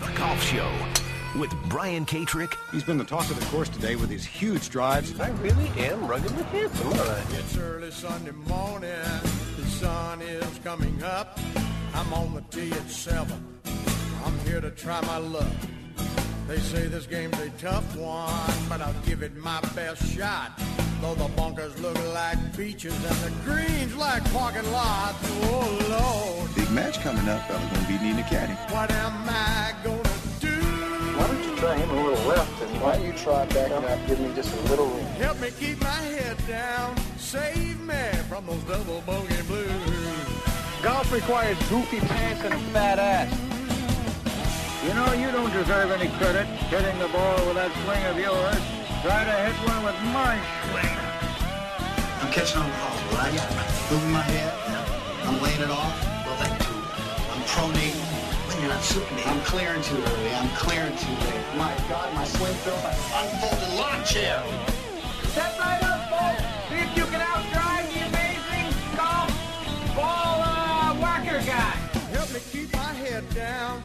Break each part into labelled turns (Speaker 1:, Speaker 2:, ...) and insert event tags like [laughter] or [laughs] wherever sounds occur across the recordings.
Speaker 1: The Golf Show with Brian Katrek.
Speaker 2: He's been the talk of the course today with his huge drives.
Speaker 3: I really am ruggedly handsome, aren't
Speaker 4: It's early Sunday morning. The sun is coming up. I'm on the tee at seven. I'm here to try my luck. They say this game's a tough one, but I'll give it my best shot. Though the bunkers look like beaches and the greens like parking lots. Oh Lord,
Speaker 2: Big match coming up. I'm going to be needing a caddy.
Speaker 4: what am I gonna do?
Speaker 3: Why don't you try him a little left and why don't you try backing up, give me just a little room?
Speaker 4: Help me keep my head down. Save me from those double bogey blues.
Speaker 3: Golf requires goofy pants and a fat ass.
Speaker 5: You know, you don't deserve any credit hitting the ball with that swing of yours. Try to hit one with my swing.
Speaker 6: I'm catching on balls, right? Moving my head. I'm laying it off. Well, that too. I'm pronating. When you're not supinating. I'm clearing too early. I'm clearing too late. My God, my swing feels like unfolded lawn chair.
Speaker 5: Step right up, folks. See if you can outdrive the amazing golf ball uh, whacker guy.
Speaker 4: Help me keep my head down.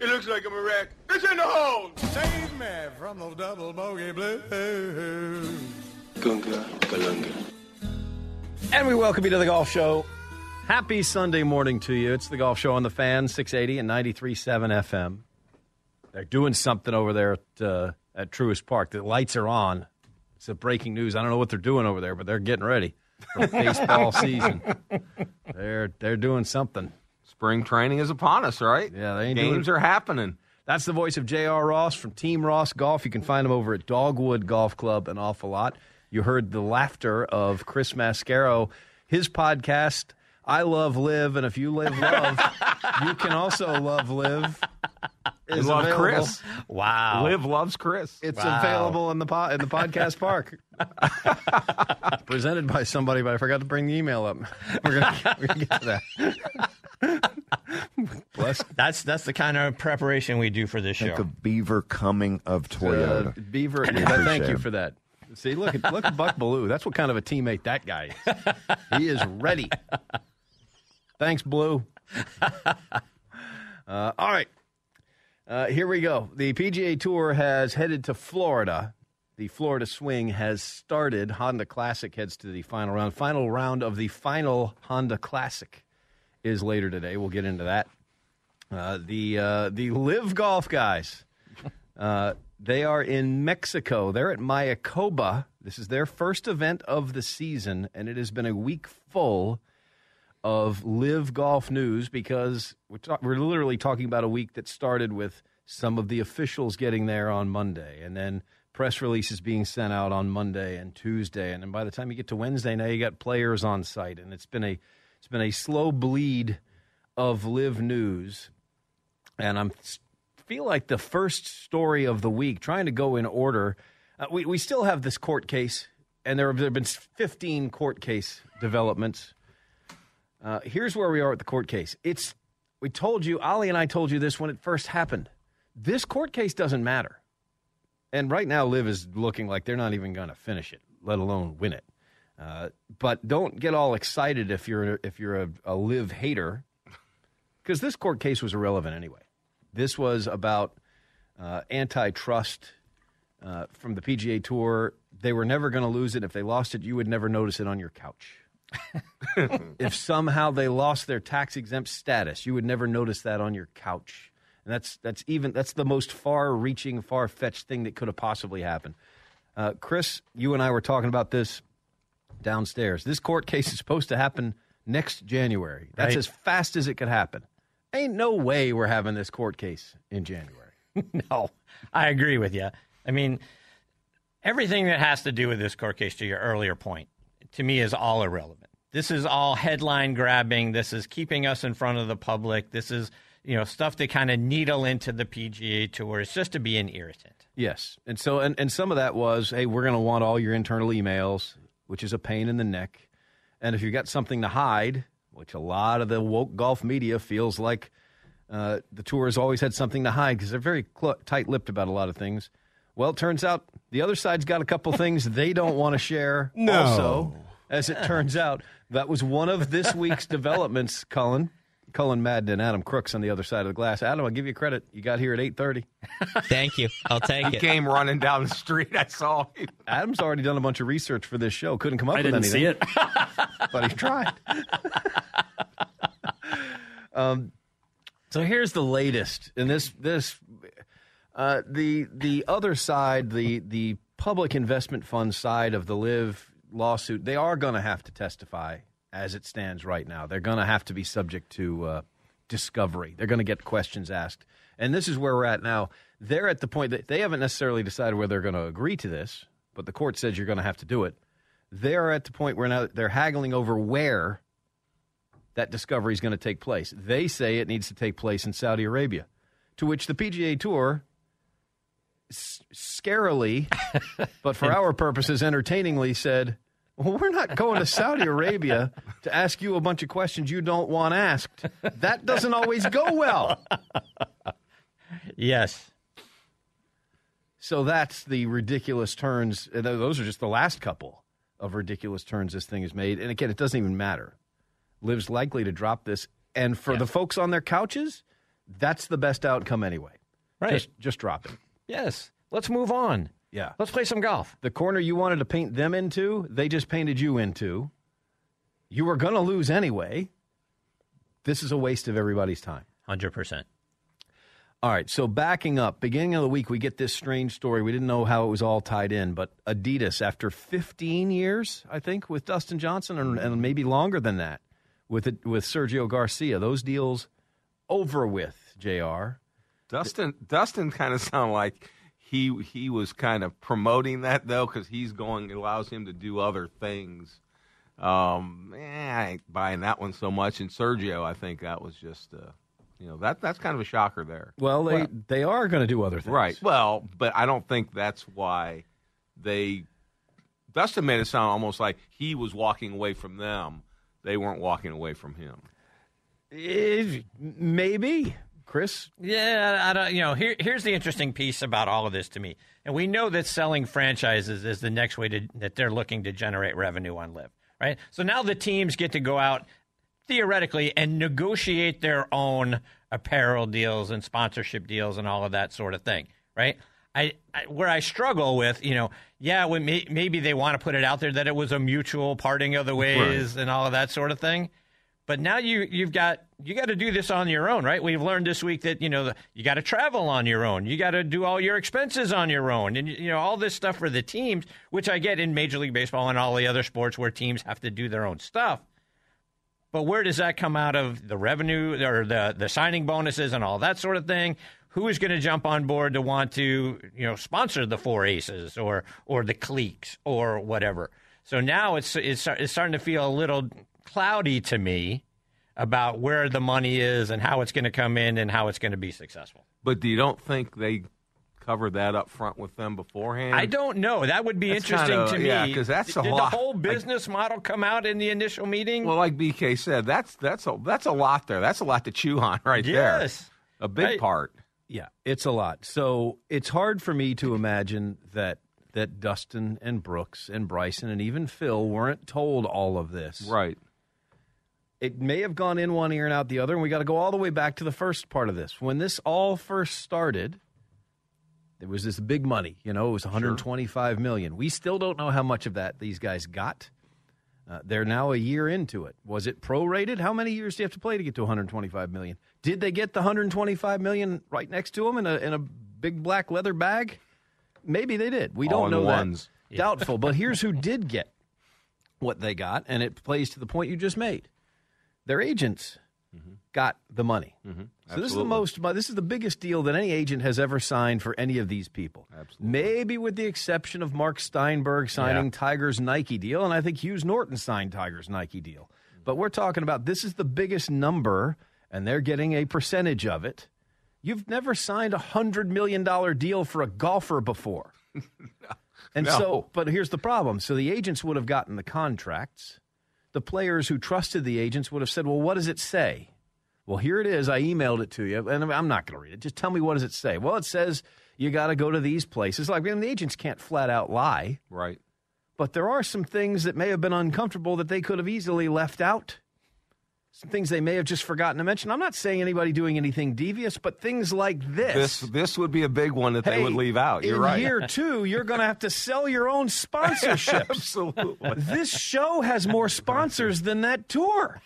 Speaker 3: It looks like I'm a wreck. It's in the hole.
Speaker 4: Save me from those double bogey blues.
Speaker 3: Gunga, galunga.
Speaker 7: And we welcome you to the Golf Show. Happy Sunday morning to you. It's the Golf Show on the Fan, 680 and 93.7 FM. They're doing something over there at, uh, at Truist Park. The lights are on. It's a breaking news. I don't know what they're doing over there, but they're getting ready for baseball [laughs] season. They're they're doing something.
Speaker 8: Spring training is upon us, right?
Speaker 7: Yeah, they ain't
Speaker 8: Games
Speaker 7: doing-
Speaker 8: are happening.
Speaker 7: That's the voice of J.R. Ross from Team Ross Golf. You can find him over at Dogwood Golf Club an awful lot. You heard the laughter of Chris Mascaro. His podcast, I Love Live, and if you live love, [laughs] you can also love live. Is
Speaker 8: love
Speaker 7: available.
Speaker 8: Chris.
Speaker 9: Wow.
Speaker 8: Live loves Chris.
Speaker 7: It's
Speaker 9: Wow.
Speaker 7: available in the po- in the podcast park. [laughs] Presented by somebody, but I forgot to bring the email up. We're gonna, [laughs] we're gonna get to that. [laughs] Bless
Speaker 9: That's that's the kind of preparation we do for this show.
Speaker 10: Think of Beaver coming of
Speaker 7: uh,
Speaker 10: Toyota.
Speaker 7: Beaver.
Speaker 10: We
Speaker 7: thank you for that. See, look at look at Buck Blue. That's what kind of a teammate that guy is. He is ready. Thanks, Blue. Uh, all right, uh, here we go. The PGA Tour has headed to Florida. The Florida Swing has started. Honda Classic heads to the final round. Final round of the final Honda Classic is later today. We'll get into that. Uh, the uh, the LIV Golf guys. Uh, they are in Mexico. They're at Mayakoba. This is their first event of the season, and it has been a week full of LIV Golf news because we're, talk- we're literally talking about a week that started with some of the officials getting there on Monday, and then press releases being sent out on Monday and Tuesday, and then by the time you get to Wednesday, now you got players on site, and it's been a it's been a slow bleed of LIV news, and I'm feel like the first story of the week, trying to go in order. Uh, we we still have this court case, and there have, there have been 15 court case developments. Uh, here's where we are at the court case. It's we told you, Ali and I told you this when it first happened. This court case doesn't matter, and right now, Liv is looking like they're not even going to finish it, let alone win it. Uh, but don't get all excited if you're if you're a, a Liv hater, because this court case was irrelevant anyway. This was about uh, antitrust uh, from the PGA Tour. They were never going to lose it. If they lost it, you would never notice it on your couch. [laughs] if somehow they lost their tax exempt status, you would never notice that on your couch. And that's that's even that's the most far-reaching, far-fetched thing that could have possibly happened. Uh, Chris, you and I were talking about this downstairs. This court case is supposed to happen next January. That's
Speaker 9: Right.
Speaker 7: as fast as it could happen. Ain't no way we're having this court case in January. [laughs]
Speaker 9: no, I agree with you. I mean, everything that has to do with this court case, to your earlier point, to me is all irrelevant. This is all headline grabbing. This is keeping us in front of the public. This is you know, stuff to kind of needle into the PGA Tour. It's just to be an irritant.
Speaker 7: Yes. And so, and, and some of that was, hey, we're going to want all your internal emails, which is a pain in the neck. And if you've got something to hide, which a lot of the woke golf media feels like uh, the tour has always had something to hide because they're very cl- tight lipped about a lot of things. Well, it turns out the other side's got a couple things they don't want to share.
Speaker 11: No.
Speaker 7: Also, as it turns out, that was one of this week's [laughs] developments, Cullen. Cullen Madden and Adam Crooks on the other side of the glass. Adam, I'll give you credit. You got here at 8.30. [laughs]
Speaker 12: Thank you. I'll take
Speaker 8: He
Speaker 12: it.
Speaker 8: came running down the street. I saw him.
Speaker 7: Adam's already done a bunch of research for this show. Couldn't come up
Speaker 11: I
Speaker 7: with
Speaker 11: didn't
Speaker 7: anything.
Speaker 11: see it. [laughs]
Speaker 7: but he tried. [laughs] um, so here's the latest, and this this uh, the the other side, the the public investment fund side of the LIV lawsuit, they are going to have to testify as it stands right now. They're going to have to be subject to uh, discovery. They're going to get questions asked, and this is where we're at now. They're at the point that they haven't necessarily decided whether they're going to agree to this, but the court says you're going to have to do it they're at the point where now they're haggling over where that discovery is going to take place. They say it needs to take place in Saudi Arabia, to which the PGA Tour, s- scarily, [laughs] but for our purposes, entertainingly said, well, we're not going to Saudi Arabia to ask you a bunch of questions you don't want asked. That doesn't always go well.
Speaker 9: Yes.
Speaker 7: So that's the ridiculous turns. Uh, those are just the last couple of ridiculous turns this thing has made. And again, it doesn't even matter. Liv's likely to drop this. And for the folks on their couches, that's the best outcome anyway.
Speaker 9: Right.
Speaker 7: Just, just drop it.
Speaker 9: Yes. Let's move on.
Speaker 7: Yeah.
Speaker 9: Let's play some golf.
Speaker 7: The corner you wanted to paint them into, they just painted you into. You were going to lose anyway. This is a waste of everybody's time.
Speaker 9: 100%.
Speaker 7: All right, so backing up, beginning of the week, we get this strange story. We didn't know how it was all tied in, but Adidas, after 15 years, I think, with Dustin Johnson, and, and maybe longer than that, with it, with Sergio Garcia, those deals over with. Jr.
Speaker 8: Dustin Dustin kind of [laughs] sound like he he was kind of promoting that though because he's going it allows him to do other things. Um, eh, I ain't buying that one so much. And Sergio, I think that was just uh, you know that that's kind of a shocker there.
Speaker 7: Well, they they are going to do other things,
Speaker 8: Right. Well, but I don't think that's why they. Dustin made it sound almost like he was walking away from them. They weren't walking away from him.
Speaker 7: Maybe, Chris.
Speaker 9: Yeah, I don't. You know, here, here's the interesting piece about all of this to me, and we know that selling franchises is the next way to that they're looking to generate revenue on LIV, right? So now the teams get to go out theoretically and negotiate their own apparel deals and sponsorship deals and all of that sort of thing, right? I, I where I struggle with, you know, yeah, when may, maybe they want to put it out there that it was a mutual parting of the ways and all of that sort of thing. But now you you've got you got to do this on your own, right? We've learned this week that you know you got to travel on your own, you got to do all your expenses on your own, and you know all this stuff for the teams, which I get in Major League Baseball and all the other sports where teams have to do their own stuff. But where does that come out of the revenue or the the signing bonuses and all that sort of thing? Who is going to jump on board to want to you know sponsor the Four Aces or or the Cleeks or whatever? So now it's it's it's starting to feel a little cloudy to me about where the money is and how it's going to come in and how it's going to be successful.
Speaker 8: But do you don't think they covered that up front with them beforehand?
Speaker 9: I don't know. That would be
Speaker 8: That's
Speaker 9: interesting
Speaker 8: kinda-
Speaker 9: to me.
Speaker 8: yeah, 'cause that's a
Speaker 9: Did
Speaker 8: lot.
Speaker 9: the whole
Speaker 8: Like-
Speaker 9: business model come out in the initial meeting?
Speaker 8: Well, like BK said, that's that's a that's a lot there. That's a lot to chew on right there.
Speaker 9: Yes.
Speaker 8: a big
Speaker 9: Right.
Speaker 8: part.
Speaker 7: Yeah, it's a lot. So it's hard for me to imagine that that Dustin and Brooks and Bryson and even Phil weren't told all of this.
Speaker 8: Right.
Speaker 7: It may have gone in one ear and out the other, and we got to go all the way back to the first part of this. When this all first started, there was this big money. You know, it was 125 million. We still don't know how much of that these guys got. Uh, they're now a year into it. Was it prorated? How many years do you have to play to get to 125 million? Did they get the 125 million right next to them in a in a big black leather bag? Maybe they did. We don't know
Speaker 8: ones.
Speaker 7: that. Doubtful. But here's who did get what they got, and it plays to the point you just made. Their agents mm-hmm. got the money. Mm-hmm. So this is the most. This is the biggest deal that any agent has ever signed for any of these people.
Speaker 8: Absolutely.
Speaker 7: Maybe with the exception of Mark Steinberg signing
Speaker 9: Yeah.
Speaker 7: Tiger's Nike deal, and I think Hughes Norton signed Tiger's Nike deal. But we're talking about this is the biggest number, and they're getting a percentage of it. You've never signed a $100 million deal for a golfer before. [laughs] And
Speaker 8: No.
Speaker 7: so, but here's the problem. So the agents would have gotten the contracts. The players who trusted the agents would have said, well, what does it say? Well, here it is. I emailed it to you, and I'm not going to read it. Just tell me what does it say. Well, it says you got to go to these places. Like, I mean, the agents can't flat out lie,
Speaker 8: Right.
Speaker 7: but there are some things that may have been uncomfortable that they could have easily left out. Some things they may have just forgotten to mention. I'm not saying anybody doing anything devious, but things like
Speaker 8: This this would be a big one that they would leave out. You're
Speaker 7: in
Speaker 8: right.
Speaker 7: year two, you're going to have to sell your own sponsorships. [laughs]
Speaker 8: Absolutely.
Speaker 7: This show has more sponsors than that tour.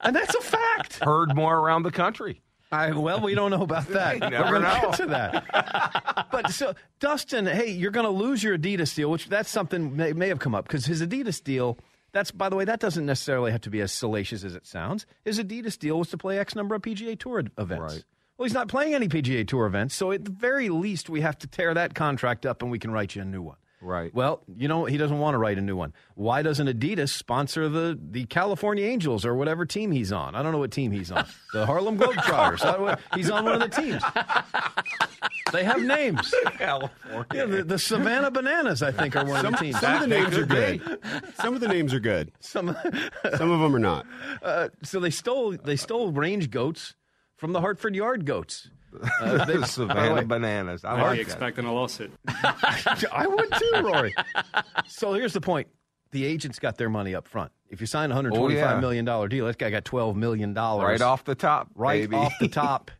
Speaker 7: and that's a fact.
Speaker 8: Heard more around the country.
Speaker 7: I, well, we don't know about that. We're
Speaker 8: never
Speaker 7: to
Speaker 8: know.
Speaker 7: get to that. but so, Dustin, hey, you're going to lose your Adidas deal, which that's something may, may have come up because his Adidas deal. That's by the way, that doesn't necessarily have to be as salacious as it sounds. His Adidas deal was to play X number of PGA Tour events.
Speaker 8: Right.
Speaker 7: Well, he's not playing any PGA Tour events, so at the very least, we have to tear that contract up and we can write you a new one.
Speaker 8: Right.
Speaker 7: Well, you know he doesn't want to write a new one. Why doesn't Adidas sponsor the the California Angels or whatever team he's on? I don't know what team he's on. [laughs] The Harlem Globetrotters. I don't know- he's on one of the teams. They have names.
Speaker 8: California.
Speaker 7: Yeah, the, the Savannah Bananas, I think, are one of the teams.
Speaker 11: Some of the names are good. [laughs] Some of the names are good.
Speaker 7: Some,
Speaker 11: Some of them are not.
Speaker 7: uh, so they stole they stole range goats from the Hartford Yard goats. Uh, they- [laughs]
Speaker 8: Savannah
Speaker 7: way,
Speaker 8: bananas. I
Speaker 13: I'd
Speaker 8: like
Speaker 13: expecting a lawsuit. [laughs]
Speaker 7: I would too, Rory. So here's the point: the agents got their money up front. If you sign a hundred
Speaker 8: Oh,
Speaker 7: twenty-five
Speaker 8: yeah.
Speaker 7: million dollar deal, this guy got twelve million dollars
Speaker 8: Right off the top,
Speaker 7: right
Speaker 8: baby.
Speaker 7: off the [laughs] top,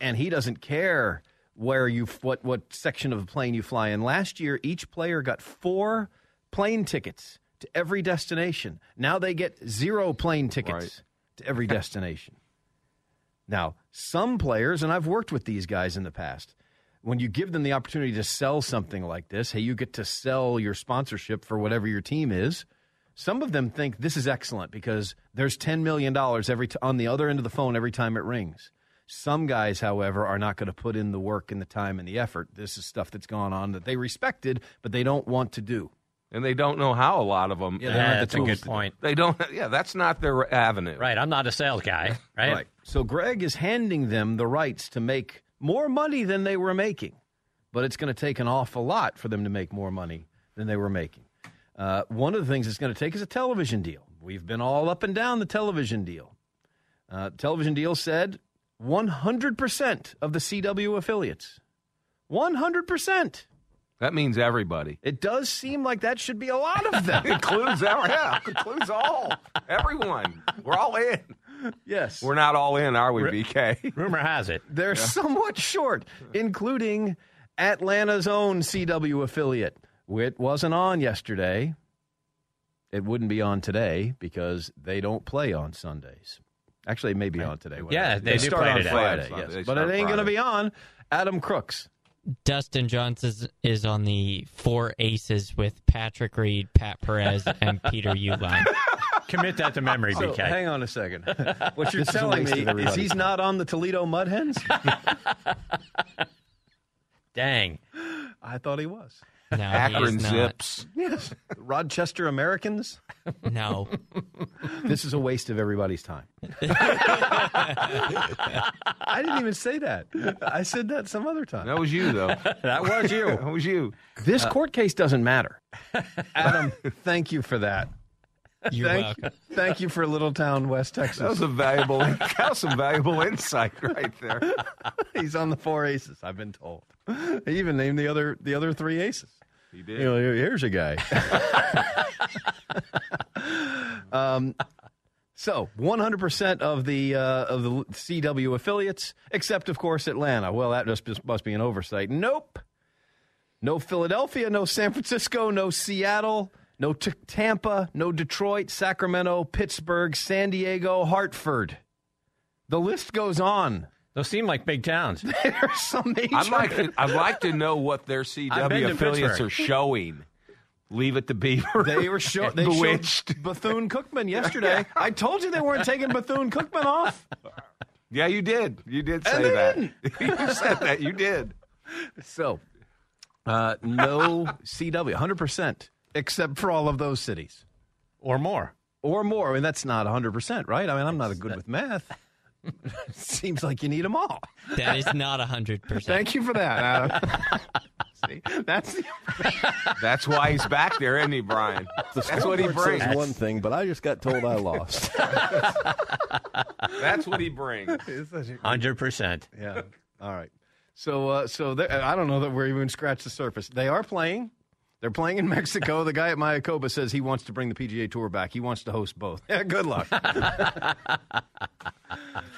Speaker 7: and he doesn't care where you what what section of the plane you fly in. Last year, each player got four plane tickets to every destination. Now they get zero plane tickets
Speaker 8: Right.
Speaker 7: to every destination. Now, some players, and I've worked with these guys in the past, when you give them the opportunity to sell something like this, hey, you get to sell your sponsorship for whatever your team is. Some of them think this is excellent because there's $10 million every t- on the other end of the phone every time it rings. Some guys, however, are not going to put in the work and the time and the effort. This is stuff that's gone on that they respected, but they don't want to do.
Speaker 8: And they don't know how a lot of them.
Speaker 7: Yeah, they don't the
Speaker 9: that's a good point.
Speaker 8: They don't. Yeah, that's not their avenue.
Speaker 9: Right. I'm not a sales guy. Right.
Speaker 7: Right. So Greg is handing them the rights to make more money than they were making, but it's going to take an awful lot for them to make more money than they were making. Uh, one of the things it's going to take is a television deal. We've been all up and down the television deal. Uh, television deal said 100% of the CW affiliates. 100%.
Speaker 8: That means everybody.
Speaker 7: It does seem like that should be a lot of them. [laughs]
Speaker 8: includes our, yeah, includes all, everyone. We're all in.
Speaker 7: yes.
Speaker 8: We're not all in, are we, BK? [laughs]
Speaker 9: Rumor has it.
Speaker 7: They're somewhat short, including Atlanta's own CW affiliate. It wasn't on yesterday. It wouldn't be on today because they don't play on Sundays. Actually, it may be on today.
Speaker 9: Yeah, they do
Speaker 7: start
Speaker 9: play
Speaker 7: on
Speaker 9: today.
Speaker 7: Friday. Yes. but it ain't going to be on. Adam Crooks.
Speaker 12: Dustin Johnson is, is on the four aces with Patrick Reed, Pat Perez, and Peter Uihlein. [laughs]
Speaker 9: Commit that to memory,
Speaker 7: So,
Speaker 9: BK.
Speaker 7: hang on a second. [laughs] What you're
Speaker 11: This
Speaker 7: telling me is he's not on the Toledo Mud Hens? [laughs]
Speaker 9: Dang.
Speaker 7: I thought he was.
Speaker 12: No,
Speaker 8: Akron
Speaker 12: is not.
Speaker 8: Zips.
Speaker 7: Yes. Rochester Americans?
Speaker 12: No.
Speaker 7: This is a waste of everybody's time. I didn't even say that. I said that some other time.
Speaker 8: That was you, though.
Speaker 9: That was you. [laughs]
Speaker 8: that was you.
Speaker 7: This uh, court case doesn't matter. Adam, thank you for that.
Speaker 12: You're
Speaker 7: thank,
Speaker 12: welcome.
Speaker 7: thank you for Little Town, West Texas.
Speaker 8: That was a valuable. that was some valuable insight right there. [laughs]
Speaker 7: He's on the four aces. I've been told. He even named the other the other three aces.
Speaker 8: He did.
Speaker 7: You know, here's a guy. [laughs] um, so 100% of the uh, of the CW affiliates, except of course Atlanta. Well, that just just must be an oversight. Nope. No Philadelphia, no San Francisco, no Seattle, no T- Tampa, no Detroit, Sacramento, Pittsburgh, San Diego, Hartford. The list goes on.
Speaker 9: Those seem like big towns. [laughs]
Speaker 7: There are some major.
Speaker 8: I'd like to. I'd like to know what their CW affiliates are showing. Leave it to Beaver.
Speaker 7: They were show, they
Speaker 8: bewitched.
Speaker 7: showed Bethune Cookman [laughs] yesterday. I told you they weren't taking Bethune Cookman off.
Speaker 8: Yeah, you did. You did
Speaker 7: And
Speaker 8: say
Speaker 7: they
Speaker 8: that.
Speaker 7: didn't. [laughs]
Speaker 8: you said that. You did.
Speaker 7: So, uh, no CW, 100%, except for all of those cities.
Speaker 9: or more.
Speaker 7: or more. I mean, that's not 100%, right? I mean, I'm not good with math. [laughs] Seems like you need them all.
Speaker 12: That is not 100%.
Speaker 7: Thank you for that, Adam. [laughs] See, that's the, [laughs]
Speaker 8: That's why he's back there, isn't he, Brian? That's what he brings.
Speaker 13: says one thing, but I just got told I lost.
Speaker 8: That's what he brings.
Speaker 9: Hundred percent.
Speaker 7: yeah. All right. So, uh, so there- I don't know that we're even scratched the surface. They are playing. They're playing in Mexico. The guy at Mayakoba says he wants to bring the PGA Tour back. He wants to host both. [laughs] Yeah, good luck. [laughs]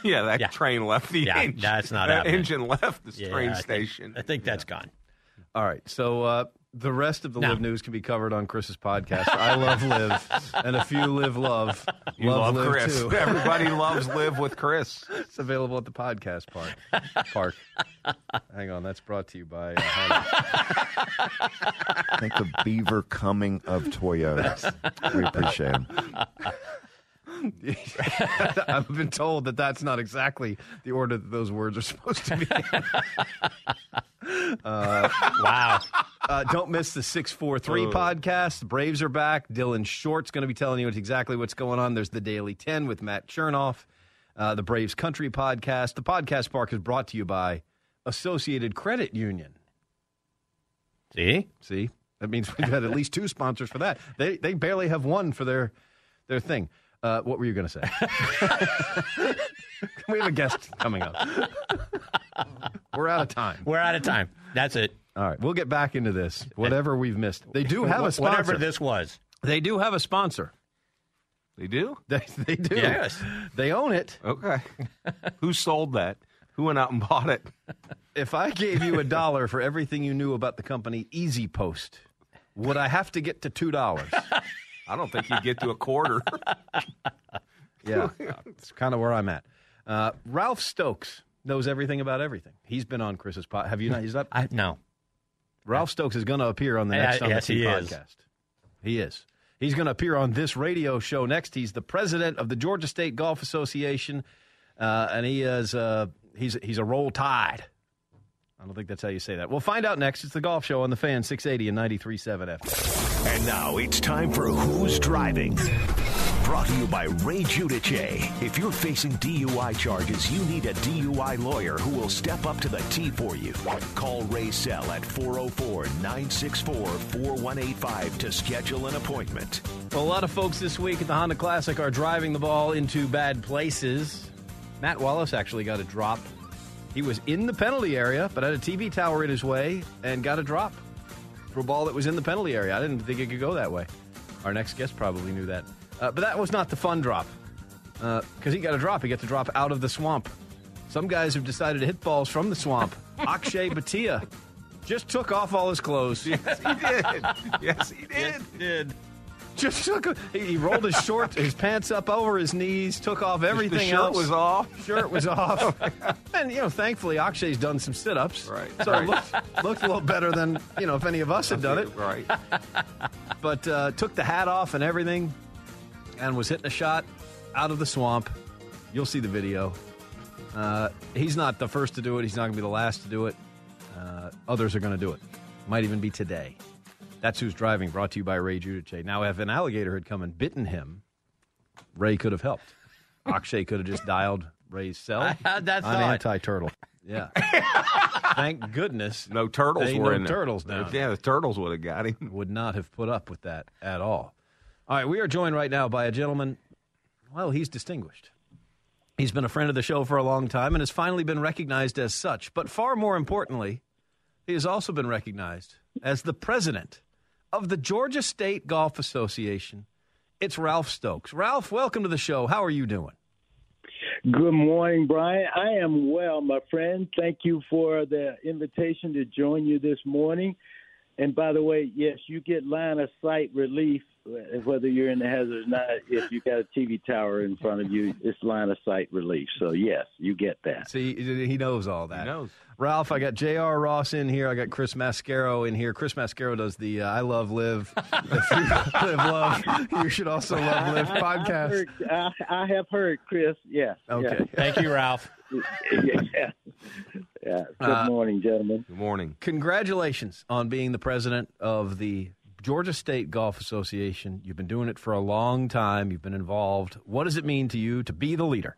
Speaker 8: Yeah, that train left the
Speaker 9: Yeah,
Speaker 8: engine.
Speaker 9: that's not
Speaker 8: that
Speaker 9: happening.
Speaker 8: engine left the
Speaker 9: Yeah,
Speaker 8: train
Speaker 9: I think-
Speaker 8: station.
Speaker 9: I think that's gone.
Speaker 7: All right. So uh, the rest of the
Speaker 9: No.
Speaker 7: LIV news can be covered on Chris's podcast. I love live, and a few live love.
Speaker 8: You love,
Speaker 7: live
Speaker 8: Chris.
Speaker 7: too. [laughs]
Speaker 8: Everybody loves live with Chris.
Speaker 7: It's available at the podcast park. Park. Hang on, that's brought to you by. Uh, Honda.
Speaker 10: Think of Beaver coming of Toyota. We appreciate him. [laughs]
Speaker 7: I've been told that that's not exactly the order that those words are supposed to be. [laughs] uh,
Speaker 9: wow.
Speaker 7: Uh, don't miss the 643
Speaker 8: Oh.
Speaker 7: podcast. The Braves are back. Dylan Short's going to be telling you exactly what's going on. There's the Daily 10 with Matt Chernoff, uh, the Braves Country podcast. The podcast park is brought to you by Associated Credit Union.
Speaker 9: See?
Speaker 7: See? That means we've had at least two sponsors for that. They, they barely have one for their, their thing. Uh, what were you going to say? [laughs] we have a guest coming up. We're out of time.
Speaker 9: We're out of time. That's it.
Speaker 7: All right, we'll get back into this. Whatever we've missed, they do have a sponsor.
Speaker 9: Whatever this was.
Speaker 7: They do have a sponsor.
Speaker 8: They do?
Speaker 7: They, they do.
Speaker 9: Yes.
Speaker 7: They own it.
Speaker 8: Okay. Who sold that? Who went out and bought it?
Speaker 7: If I gave you a dollar for everything you knew about the company Easy Post, would I have to get to two dollars?
Speaker 8: I don't think you'd get to a quarter. [laughs]
Speaker 7: Yeah, it's kind of where I'm at. Uh, Ralph Stokes knows everything about everything. He's been on Chris's pod. Have you not? He's up.
Speaker 9: I no.
Speaker 7: Ralph Stokes is going to appear on the
Speaker 9: Yeah,
Speaker 7: next on
Speaker 9: yes,
Speaker 7: the T
Speaker 9: he is.
Speaker 7: podcast. He is. He's going to appear on this radio show next. He's the president of the Georgia State Golf Association, uh, and he is uh, he's he's a roll tide. I don't think that's how you say that. We'll find out next. It's the Golf Show on the Fan 680 and 93.7 FM.
Speaker 1: And now it's time for Who's Driving. Brought to you by Ray Giudice. If you're facing DUI charges, you need a DUI lawyer who will step up to the T for you. Call Ray Sell at 404 964 4185 to schedule an appointment.
Speaker 7: Well, a lot of folks this week at the Honda Classic are driving the ball into bad places. Matt Wallace actually got a drop. He was in the penalty area, but had a TV tower in his way and got a drop for a ball that was in the penalty area. I didn't think it could go that way. Our next guest probably knew that. Uh, but that was not the fun drop because he got a drop. He got to drop out of the swamp. Some guys have decided to hit balls from the swamp. [laughs] Akshay Bhatia just took off all his clothes.
Speaker 8: Yes, he did. Yes, he did.
Speaker 9: Did. [laughs]
Speaker 7: Just took. He, he rolled his short, his pants up over his knees, took off everything
Speaker 8: the shirt
Speaker 7: else.
Speaker 8: was off. [laughs]
Speaker 7: Shirt was off. [laughs] and you know, thankfully, Akshay's done some sit-ups,
Speaker 8: Right,
Speaker 7: So
Speaker 8: right.
Speaker 7: it looked, looked a little better than you know if any of us had done it.
Speaker 8: Right.
Speaker 7: But uh, took the hat off and everything, and was hitting a shot out of the swamp. You'll see the video. Uh, he's not the first to do it. He's not going to be the last to do it. Uh, others are going to do it. Might even be today. That's who's driving. Brought to you by Ray Giudice. Now, if an alligator had come and bitten him, Ray could have helped. Akshay could have just dialed Ray's cell. [laughs]
Speaker 9: I had that
Speaker 7: I'm
Speaker 9: thought.
Speaker 7: anti-turtle. Yeah. [laughs] Thank goodness
Speaker 8: No turtles
Speaker 7: There
Speaker 8: were
Speaker 7: no
Speaker 8: in there.
Speaker 7: turtles down
Speaker 8: Yeah, the turtles would have got him.
Speaker 7: would not have put up with that at all. All right, we are joined right now by a gentleman. Well, he's distinguished. He's been a friend of the show for a long time and has finally been recognized as such. But far more importantly, he has also been recognized as the president of the Georgia State Golf Association. It's Ralph Stokes. Ralph, welcome to the show. How are you doing?
Speaker 14: Good morning, Brian. I am well, my friend. Thank you for the invitation to join you this morning. And by the way, yes, you get line of sight relief whether you're in the hazard or not. If you got a TV tower in front of you, it's line of sight relief. So yes, you get that.
Speaker 7: See, he knows all that.
Speaker 8: He knows.
Speaker 7: Ralph, I got J.R. Ross in here. I got Chris Mascaro in here. Chris Mascaro does the uh, I Love Live. [laughs] if you live love, you should also love live
Speaker 14: I, I,
Speaker 7: podcast.
Speaker 14: heard, I, I have heard, Chris. Yes.
Speaker 7: Okay.
Speaker 14: yes.
Speaker 9: Thank you, Ralph. [laughs]
Speaker 14: yeah. yeah. Good
Speaker 7: Uh,
Speaker 14: morning, gentlemen.
Speaker 8: Good morning.
Speaker 7: Congratulations on being the president of the Georgia State Golf Association. You've been doing it for a long time. You've been involved. What does it mean to you to be the leader?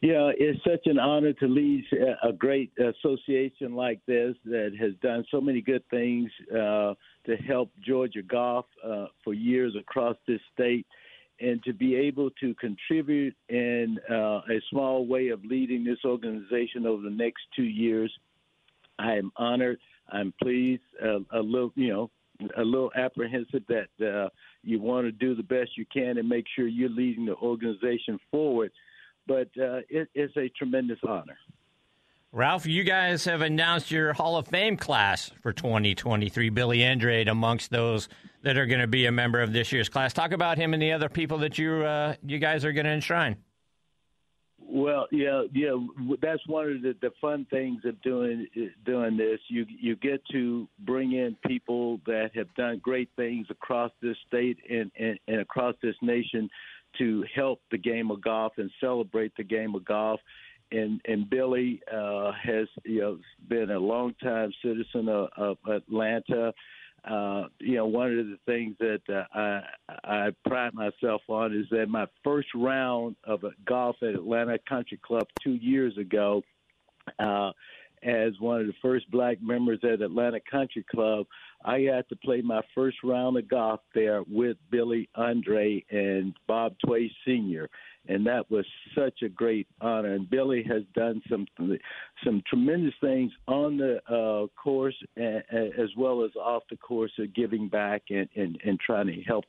Speaker 14: Yeah, it's such an honor to lead a great association like this that has done so many good things uh, to help Georgia golf uh, for years across this state. And to be able to contribute in uh, a small way of leading this organization over the next two years, I am honored. I'm pleased, uh, a little, you know, a little apprehensive that uh, you want to do the best you can and make sure you're leading the organization forward but uh, it is a tremendous honor.
Speaker 9: Ralph, you guys have announced your Hall of Fame class for 2023. Billy Andrade amongst those that are going to be a member of this year's class. Talk about him and the other people that you uh, you guys are going to enshrine.
Speaker 14: Well, yeah, yeah, that's one of the, the fun things of doing doing this. You you get to bring in people that have done great things across this state and, and, and across this nation to help the game of golf and celebrate the game of golf. And and Billy uh, has you know been a longtime citizen of, of Atlanta. Uh, you know, one of the things that uh, I I pride myself on is that my first round of golf at Atlanta Country Club two years ago, uh, as one of the first black members at Atlanta Country Club, I got to play my first round of golf there with Billy Andrade and Bob Tway Sr. And that was such a great honor. And Billy has done some some tremendous things on the uh, course as well as off the course of giving back and, and, and trying to help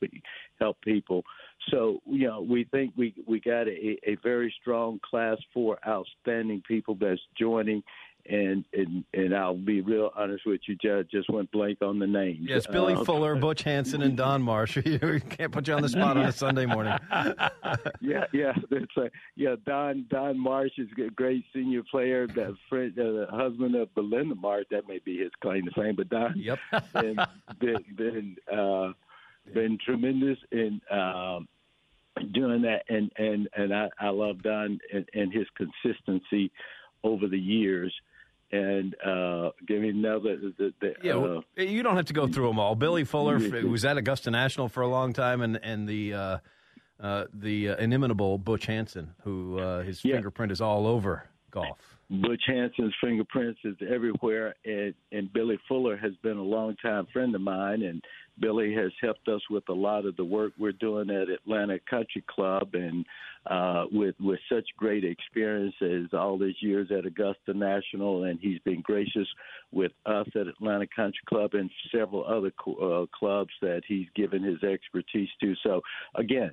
Speaker 14: help people. So you know we think we we got a, a very strong class for outstanding people that's joining and and and I'll be real honest with you, Judge. Just went blank on the names.
Speaker 7: Yes, Billy uh, Fuller, Butch Hansen, and Don Marsh. [laughs] you can't put you on the spot on a Sunday morning. [laughs]
Speaker 14: yeah, yeah, that's a, yeah. Don Don Marsh is a great senior player. The friend, uh, the husband of Belinda Marsh. That may be his claim to fame, but Don.
Speaker 7: Yep. [laughs]
Speaker 14: been been been, uh, been tremendous in. Um, doing that and and and I, I love Don and, and his consistency over the years and uh, give me another. The, the,
Speaker 7: yeah,
Speaker 14: uh,
Speaker 7: you don't have to go through them all. Billy Fuller was at Augusta National for a long time, and and the uh, uh, the uh, inimitable Butch Hansen, who uh, his yeah. fingerprint is all over golf.
Speaker 14: Butch Hansen's fingerprints is everywhere, and, and Billy Fuller has been a longtime friend of mine, and Billy has helped us with a lot of the work we're doing at Atlanta Country Club, and uh, with with such great experiences all these years at Augusta National, and he's been gracious with us at Atlanta Country Club and several other co- uh, clubs that he's given his expertise to. So again,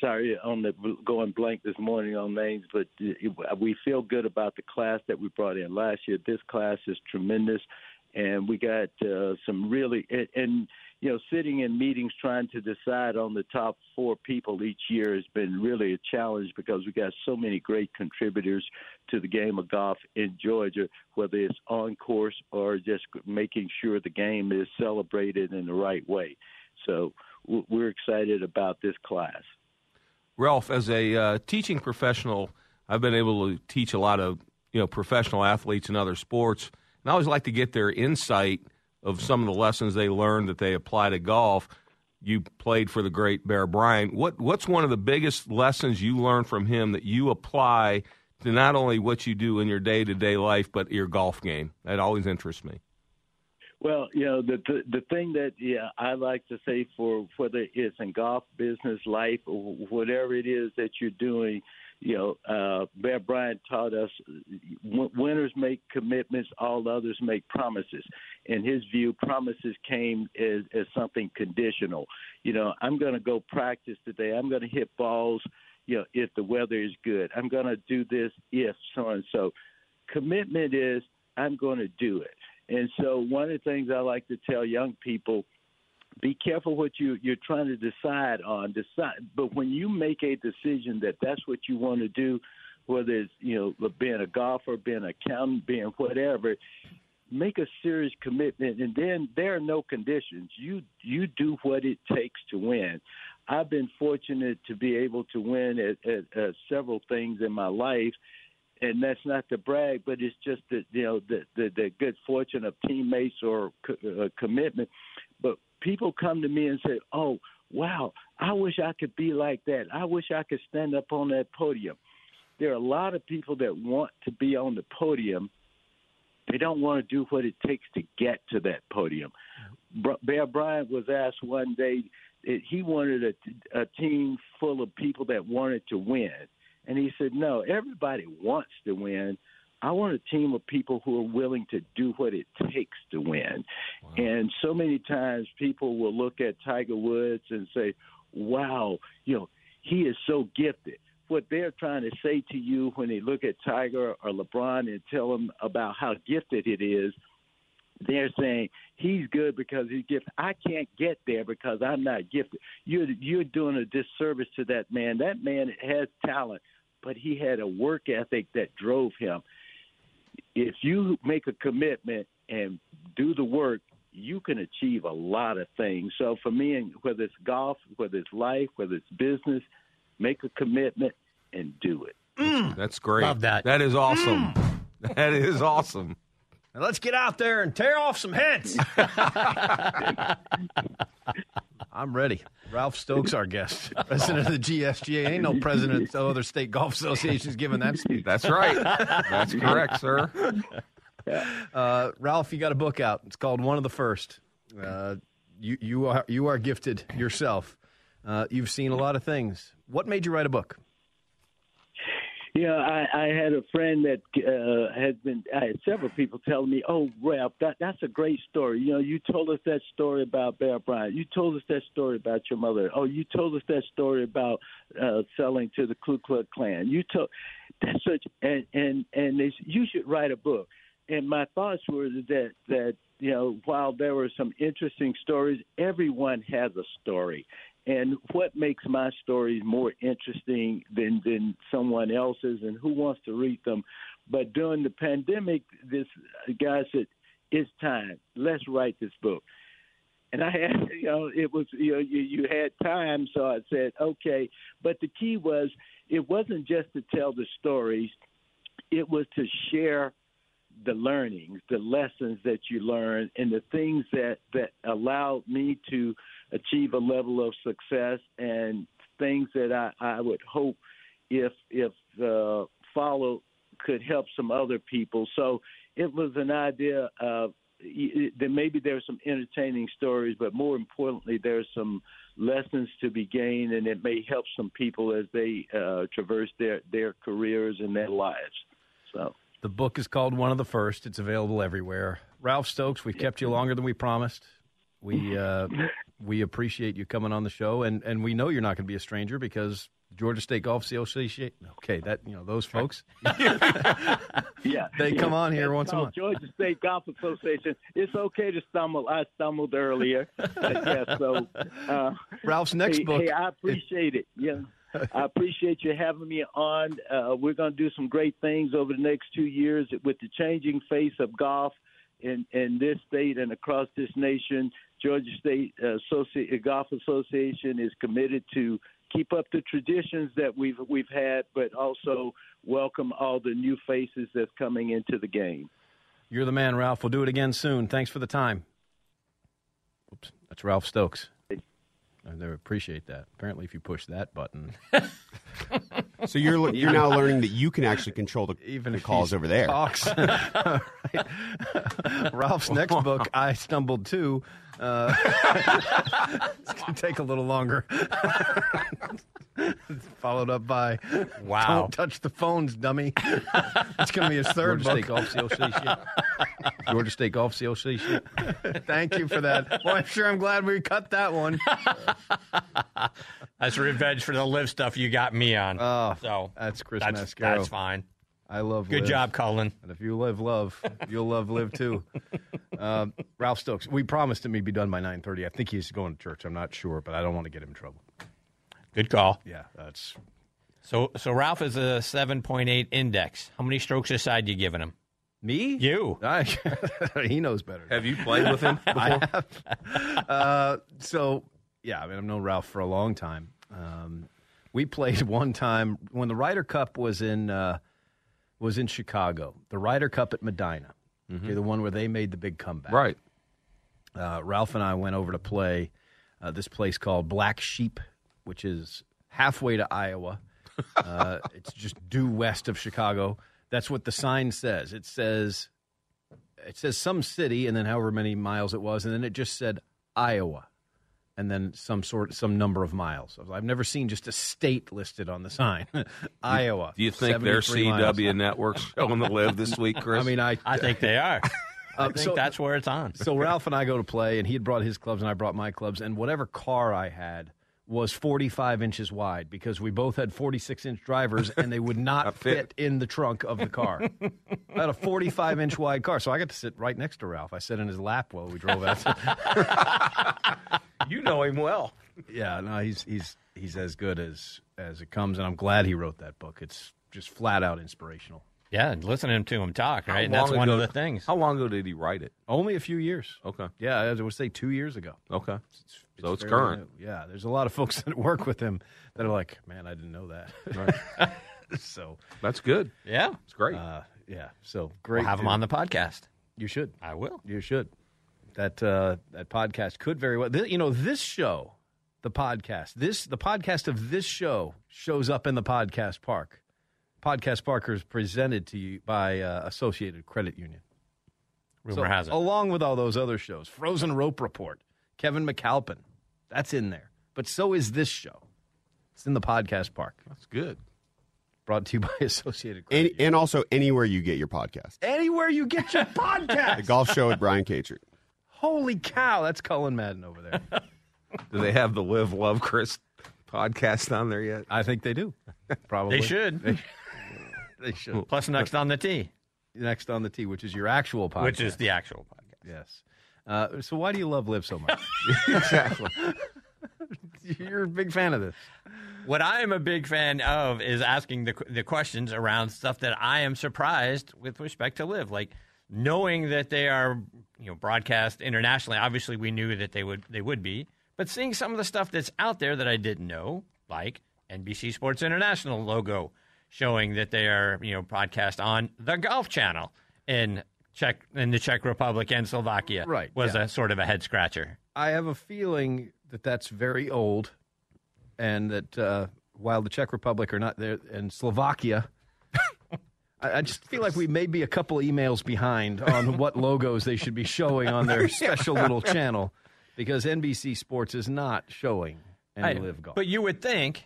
Speaker 14: sorry on the going blank this morning on names, but we feel good about the class that we brought in last year. This class is tremendous, and we got uh, some really and, and you know, sitting in meetings trying to decide on the top four people each year has been really a challenge because we got so many great contributors to the game of golf in Georgia, whether it's on course or just making sure the game is celebrated in the right way. So we're excited about this class.
Speaker 8: Ralph, as a uh, teaching professional, I've been able to teach a lot of you know professional athletes in other sports, and I always like to get their insight – of some of the lessons they learned that they apply to golf. You played for the great Bear Bryant. What what's one of the biggest lessons you learned from him that you apply to not only what you do in your day to day life, but your golf game? That always interests me.
Speaker 14: Well, you know the, the the thing that yeah I like to say for whether it's in golf, business, life, or whatever it is that you're doing, you know, uh, Bear Bryant taught us winners make commitments, all others make promises. In his view, promises came as, as something conditional. You know, I'm going to go practice today. I'm going to hit balls, you know, if the weather is good. I'm going to do this if so and so. Commitment is I'm going to do it. And so one of the things I like to tell young people – be careful what you you're trying to decide on. Decide, but when you make a decision that that's what you want to do, whether it's you know being a golfer, being an accountant, being whatever, make a serious commitment, and then there are no conditions. You you do what it takes to win. I've been fortunate to be able to win at, at, at several things in my life, and that's not to brag, but it's just that you know the the, the good fortune of teammates or co- uh, commitment. but people come to me and say, "Oh, wow, I wish I could be like that. I wish I could stand up on that podium." There are a lot of people that want to be on the podium. They don't want to do what it takes to get to that podium. Bear Bryant was asked one day he wanted a, a team full of people that wanted to win. And he said, No, everybody wants to win. I want a team of people who are willing to do what it takes to win. And so many times people will look at Tiger Woods and say, wow, you know, he is so gifted. What they're trying to say to you when they look at Tiger or LeBron and tell them about how gifted it is, they're saying he's good because he's gifted. I can't get there because I'm not gifted. You're you're doing a disservice to that man. That man has talent, but he had a work ethic that drove him. If you make a commitment and do the work, you can achieve a lot of things. So for me, whether it's golf, whether it's life, whether it's business, make a commitment and do it. Mm.
Speaker 8: That's great.
Speaker 9: Love that.
Speaker 8: That is awesome. Mm. [laughs] That is awesome.
Speaker 7: Now let's get out there and tear off some heads. [laughs] I'm ready. Ralph Stokes, our guest, [laughs] president of the GSGA. Ain't no president of other state golf associations giving that speech.
Speaker 8: That's right. That's correct, sir.
Speaker 7: Uh, Ralph, you got a book out. It's called One of the First. Uh, you you are you are gifted yourself. Uh, you've seen a lot of things. What made you write a book?
Speaker 14: Know, I, I had a friend that uh, had been. I had several people telling me, "Oh, Ralph, that that's a great story. You know, you told us that story about Bear Bryant. You told us that story about your mother. Oh, you told us that story about uh, selling to the Ku Klux Klan. You told that's such and and and they, you should write a book." And my thoughts were that that you know, while there were some interesting stories, everyone has a story. And what makes my stories more interesting than than someone else's, and who wants to read them? But during the pandemic, this guy said, "It's time. Let's write this book." And I [laughs] had, you know, it was, you know, you, you had time, so I said, okay. But the key was, it wasn't just to tell the stories; it was to share the learnings, the lessons that you learn, and the things that that allowed me to achieve a level of success, and things that I, I would hope if if uh, followed could help some other people. So it was an idea of that maybe there's some entertaining stories, but more importantly, there's some lessons to be gained, and it may help some people as they uh, traverse their their careers and their lives. So.
Speaker 7: The book is called One of the First. It's available everywhere. Ralph Stokes, we've kept you longer than we promised. We uh, [laughs] we appreciate you coming on the show, and, and we know you're not going to be a stranger because Georgia State Golf Association. Okay, that you know those folks. [laughs]
Speaker 14: yeah, [laughs]
Speaker 7: they come on here
Speaker 14: It's
Speaker 7: once a month.
Speaker 14: Georgia State Golf Association. It's okay to stumble. I stumbled earlier. [laughs] yeah, so uh,
Speaker 7: Ralph's next
Speaker 14: hey,
Speaker 7: book-
Speaker 14: Hey, I appreciate it. Yeah. I appreciate you having me on. Uh, we're going to do some great things over the next two years with the changing face of golf in, in this state and across this nation. Georgia State uh, Associ- Golf Association is committed to keep up the traditions that we've we've had, but also welcome all the new faces that's coming into the game.
Speaker 7: You're the man, Ralph. We'll do it again soon. Thanks for the time. Oops, that's Ralph Stokes. I never appreciate that. Apparently, if you push that button, [laughs]
Speaker 11: So you're you're now learning that you can actually control the, [laughs]
Speaker 7: even
Speaker 11: the calls over there.
Speaker 7: Talks. [laughs] Ralph's next book, I Stumbled Too. Uh, [laughs] it's going to take a little longer. [laughs] Followed up by
Speaker 9: Wow.
Speaker 7: Don't touch the phones, dummy. [laughs] It's going to be his third
Speaker 8: Georgia
Speaker 7: book.
Speaker 8: State Golf Association.
Speaker 7: Georgia State Golf Association. Thank you for that. Well, I'm sure I'm glad we cut that one.
Speaker 9: That's revenge for the live stuff you got me on.
Speaker 7: Oh,
Speaker 9: so
Speaker 7: that's Chris
Speaker 9: that's,
Speaker 7: Mascaro.
Speaker 9: That's fine.
Speaker 7: I love
Speaker 9: Good
Speaker 7: live.
Speaker 9: job, Colin.
Speaker 7: And if you live love, you'll love live too. Um, [laughs] Ralph Stokes. We promised him he'd be done by 9:30. I think he's going to church. I'm not sure, but I don't want to get him in trouble.
Speaker 9: Good call.
Speaker 7: Yeah, that's
Speaker 9: So so Ralph is a seven point eight index. How many strokes aside you giving him?
Speaker 7: me.
Speaker 9: You.
Speaker 7: I, [laughs] he knows better.
Speaker 8: Have you played with him [laughs] before?
Speaker 7: I have. Uh, so yeah, I mean I've known Ralph for a long time. Um, we played one time when the Ryder Cup was in uh, was in Chicago. The Ryder Cup at Medinah, okay, the one where they made the big comeback.
Speaker 8: Right.
Speaker 7: uh, Ralph and I went over to play uh, this place called Black Sheep, which is halfway to Iowa. [laughs] Uh, it's just due west of Chicago. That's what the sign says. It says it says some city, and then however many miles it was, and then it just said Iowa, and then some sort some number of miles. I've never seen just a state listed on the sign. [laughs] Iowa.
Speaker 8: Do you think their
Speaker 7: 73 miles.
Speaker 8: CW network's [laughs] showing the LIV this week, Chris?
Speaker 7: I mean, I
Speaker 9: I think they are. [laughs] I think
Speaker 7: so-
Speaker 9: that's where it's on.
Speaker 7: so Ralph and I go to play, and he had brought his clubs, and I brought my clubs, and whatever car I had was 45 inches wide because we both had 46 inch drivers, and they would not [laughs] fit in the trunk of the car. I had a 45 inch wide car, so I got to sit right next to Ralph. I sat in his lap while we drove out. [laughs]
Speaker 8: you know him well.
Speaker 7: yeah, no, he's he's he's as good as as it comes, and I'm glad he wrote that book. It's just flat out inspirational.
Speaker 9: Yeah, and listening to him talk,
Speaker 8: How
Speaker 9: right? That's
Speaker 8: long
Speaker 9: one of the things.
Speaker 8: How long ago did he write it?
Speaker 7: Only a few years.
Speaker 8: Okay.
Speaker 7: Yeah, as I would say two years ago.
Speaker 8: Okay. so it's current.
Speaker 7: new. Yeah, there's a lot of [laughs] folks that work with him that are like, man, I didn't know that.
Speaker 8: Right. [laughs]
Speaker 7: so
Speaker 8: That's good.
Speaker 9: Yeah.
Speaker 8: It's great.
Speaker 7: Uh, yeah, so great.
Speaker 9: We'll have him on the podcast.
Speaker 7: You should.
Speaker 9: I will.
Speaker 7: You should. That uh, that podcast could very well. th- you know, this show, the podcast, this the podcast of this show shows up in the podcast park. Podcast Parker is presented to you by uh, Associated Credit Union.
Speaker 9: Rumor has it.
Speaker 7: Along with all those other shows, Frozen Rope Report, Kevin McAlpin, that's in there. But so is this show. It's in the podcast park.
Speaker 8: That's good.
Speaker 7: Brought to you by [laughs] Associated Credit.
Speaker 11: And, and also anywhere you get your podcast.
Speaker 7: Anywhere you get your [laughs] podcast.
Speaker 11: The golf show with Brian Katrek.
Speaker 7: Holy cow, that's Cullen Madden over there. [laughs]
Speaker 8: Do they have the LIV Love Chris podcast on there yet?
Speaker 7: I think they do. Probably
Speaker 9: They should.
Speaker 7: They, they should.
Speaker 9: Plus, next on the tee,
Speaker 7: Next on the tee, which is your actual podcast.
Speaker 9: which is the actual podcast.
Speaker 7: yes. Uh, so why do you love LIV so much? [laughs]
Speaker 8: exactly.
Speaker 7: You're a big fan of this.
Speaker 9: What I am a big fan of is asking the the questions around stuff that I am surprised with respect to LIV, like knowing that they are you know broadcast internationally. Obviously, we knew that they would they would be, but seeing some of the stuff that's out there that I didn't know, like NBC Sports International logo showing that they are you know broadcast on the Golf Channel in Czech in the Czech Republic and Slovakia,
Speaker 7: Right,
Speaker 9: Was
Speaker 7: yeah.
Speaker 9: a sort of a head scratcher.
Speaker 7: I have a feeling that that's very old, and that uh, while the Czech Republic are not there, and Slovakia, [laughs] I, just feel like we may be a couple emails behind on [laughs] what logos they should be showing on their [laughs] special little channel, because NBC Sports is not showing any
Speaker 9: I-
Speaker 7: LIV golf.
Speaker 9: But you would think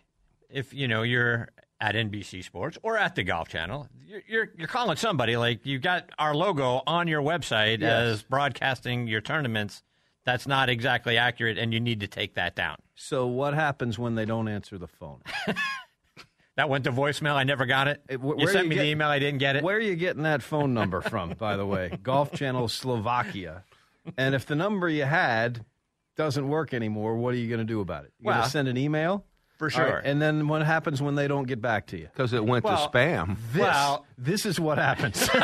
Speaker 9: if you know you're at NBC Sports or at the Golf Channel, you're you're, you're calling somebody like you've got our logo on your website
Speaker 7: Yes.
Speaker 9: as broadcasting your tournaments. That's not exactly accurate, and you need to take that down.
Speaker 7: So what happens when they don't answer the phone? [laughs]
Speaker 9: That went to voicemail. I never got it.
Speaker 7: wh-
Speaker 9: you sent
Speaker 7: you
Speaker 9: me the email. I didn't get it.
Speaker 7: Where are you getting that phone number from, by the way? [laughs] Golf Channel Slovakia. And if the number you had doesn't work anymore, what are you going to do about it? You going
Speaker 9: Well,
Speaker 7: to send an email?
Speaker 9: For
Speaker 7: All
Speaker 9: sure.
Speaker 7: And then what happens when they don't get back to you?
Speaker 8: Because it went
Speaker 9: Well,
Speaker 8: to spam.
Speaker 7: This,
Speaker 9: Well-
Speaker 7: this is what happens. [laughs]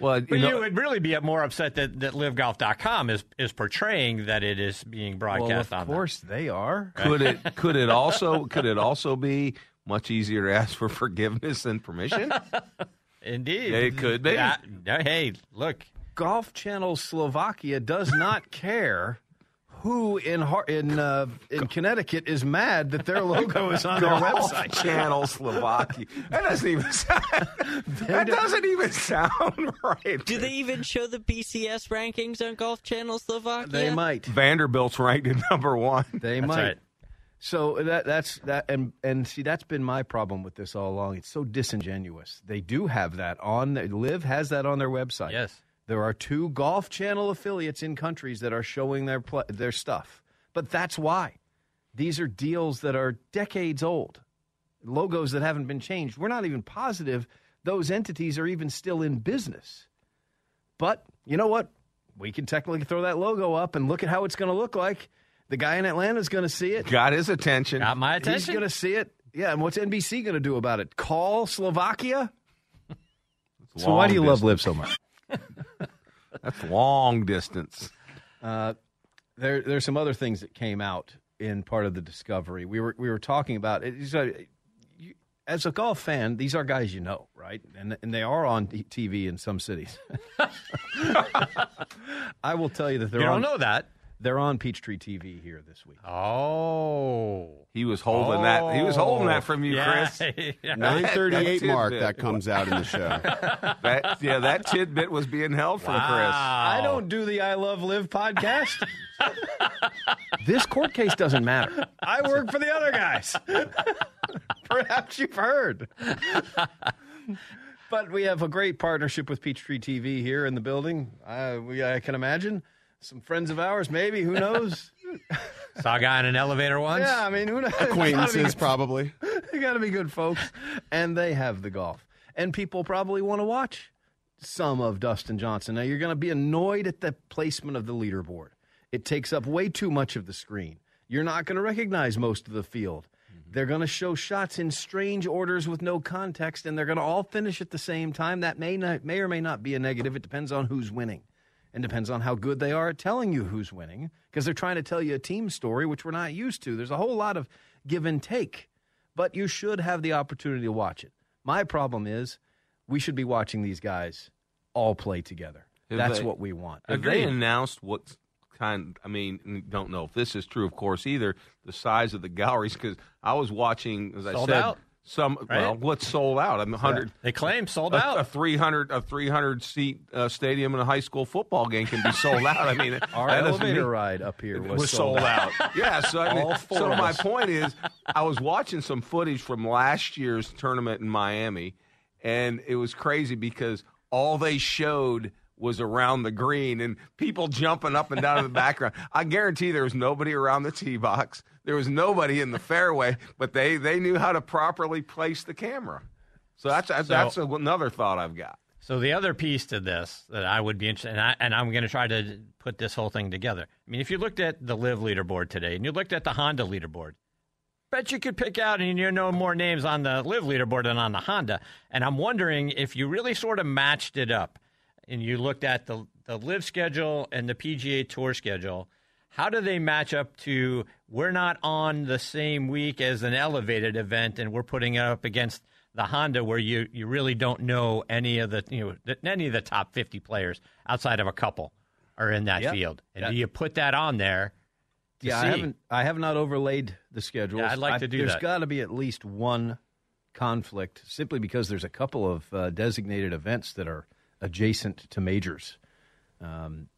Speaker 8: Well,
Speaker 9: But you, would really be more upset that, that LIVGolf.com is is portraying that it is being
Speaker 7: well,
Speaker 9: broadcast
Speaker 7: of
Speaker 9: on.
Speaker 7: course they are.
Speaker 8: could it [laughs] could it also could it also be much easier to ask for forgiveness than permission? [laughs]
Speaker 9: Indeed,
Speaker 8: It could be.
Speaker 9: Yeah, hey, look,
Speaker 7: Golf Channel Slovakia does not care who in Har- in uh, in Connecticut is mad that their logo is on their [laughs] website.
Speaker 8: Channel Slovakia. That doesn't even [laughs] sound. that doesn't even sound [laughs] right.
Speaker 12: Do they even show the BCS rankings on Golf Channel Slovakia?
Speaker 7: They might.
Speaker 8: Vanderbilt's ranked at number one.
Speaker 7: They
Speaker 9: That's
Speaker 7: might.
Speaker 9: right.
Speaker 7: So that that's that and and see that's been my problem with this all along. It's so disingenuous. They do have that on their, LIV has that on their website.
Speaker 9: Yes.
Speaker 7: There are two Golf Channel affiliates in countries that are showing their pl- their stuff. But that's why. These are deals that are decades old. Logos that haven't been changed. We're not even positive those entities are even still in business. But you know what? We can technically throw that logo up and look at how it's going to look like. The guy in Atlanta is going to see it.
Speaker 8: Got his attention.
Speaker 9: got my attention.
Speaker 7: He's going to see it. Yeah, and what's NBC going to do about it? Call Slovakia? So why do you love
Speaker 8: distance.
Speaker 7: LIV so much? [laughs]
Speaker 8: That's long distance.
Speaker 7: Uh, there, there's some other things that came out in part of the discovery. We were we were talking about it. So, you, as a golf fan, these are guys you know, right? And and they are on TV in some cities. [laughs] I will tell you that they're
Speaker 9: You don't
Speaker 7: on,
Speaker 9: know that.
Speaker 7: They're on Peachtree TV here this week.
Speaker 9: Oh.
Speaker 8: He was holding that. He was holding that from you,
Speaker 9: Yeah.
Speaker 8: Chris.
Speaker 9: Yeah. [laughs]
Speaker 11: Nine thirty-eight mark that comes out in the show. [laughs]
Speaker 8: That, yeah, that tidbit was being held from Chris.
Speaker 7: I don't do the I Love LIV podcast. [laughs] this court case doesn't matter. I work for the other guys. Perhaps you've heard. but we have a great partnership with Peachtree TV here in the building. Uh, we, I can imagine some friends of ours, maybe. Who knows? [laughs]
Speaker 9: Saw a guy in an elevator once.
Speaker 7: Yeah, I mean, who knows?
Speaker 11: Acquaintances, [laughs] probably.
Speaker 7: they got to be good folks, and they have the golf, and people probably want to watch some of Dustin Johnson. Now you're going to be annoyed at the placement of the leaderboard. It takes up way too much of the screen. You're not going to recognize most of the field. Mm-hmm. They're going to show shots in strange orders with no context, and they're going to all finish at the same time. That may not, may or may not be a negative. It depends on who's winning, and depends on how good they are at telling you who's winning, because they're trying to tell you a team story, which we're not used to. There's a whole lot of give and take, but you should have the opportunity to watch it. My problem is, we should be watching these guys all play together.
Speaker 8: Have
Speaker 7: That's
Speaker 8: they-
Speaker 7: what we want.
Speaker 8: Have they announced what kind? I mean, don't know if this is true, of course, either. The size of the galleries, because I was watching, as I
Speaker 9: Sold
Speaker 8: said,
Speaker 9: out,
Speaker 8: some. Well,
Speaker 9: right?
Speaker 8: what's sold out? I'm hundred.
Speaker 9: They claim sold
Speaker 8: A,
Speaker 9: out.
Speaker 8: a 300 a 300 seat uh, stadium in a high school football game can be sold out. I mean, [laughs]
Speaker 7: Our elevator
Speaker 8: mean-
Speaker 7: ride up here was,
Speaker 8: was sold out. yeah, so I [laughs] mean, so my point is, I was watching some footage from last year's tournament in Miami, and it was crazy because all they showed was around the green and people jumping up and down in the [laughs] background. I guarantee there was nobody around the tee box. There was nobody in the fairway, but they they knew how to properly place the camera. So that's that's another thought I've got.
Speaker 9: So the other piece to this that I would be interested, and, I, and I'm going to try to put this whole thing together. I mean, if you looked at the LIV leaderboard today, and you looked at the Honda leaderboard, bet you could pick out and you know more names on the LIV leaderboard than on the Honda. And I'm wondering if you really sort of matched it up, and you looked at the the LIV schedule and the PGA Tour schedule. How do they match up to we're not on the same week as an elevated event and we're putting it up against the Honda where you, you really don't know any of the you know any of the top 50 players outside of a couple are in that
Speaker 7: Yeah.
Speaker 9: field. And you put that on there? To
Speaker 7: yeah,
Speaker 9: see?
Speaker 7: I haven't. I have not overlaid the schedule.
Speaker 9: Yeah, I'd like
Speaker 7: I-
Speaker 9: to do
Speaker 7: There's
Speaker 9: that.
Speaker 7: There's got to be at least one conflict, simply because there's a couple of uh, designated events that are adjacent to majors, um,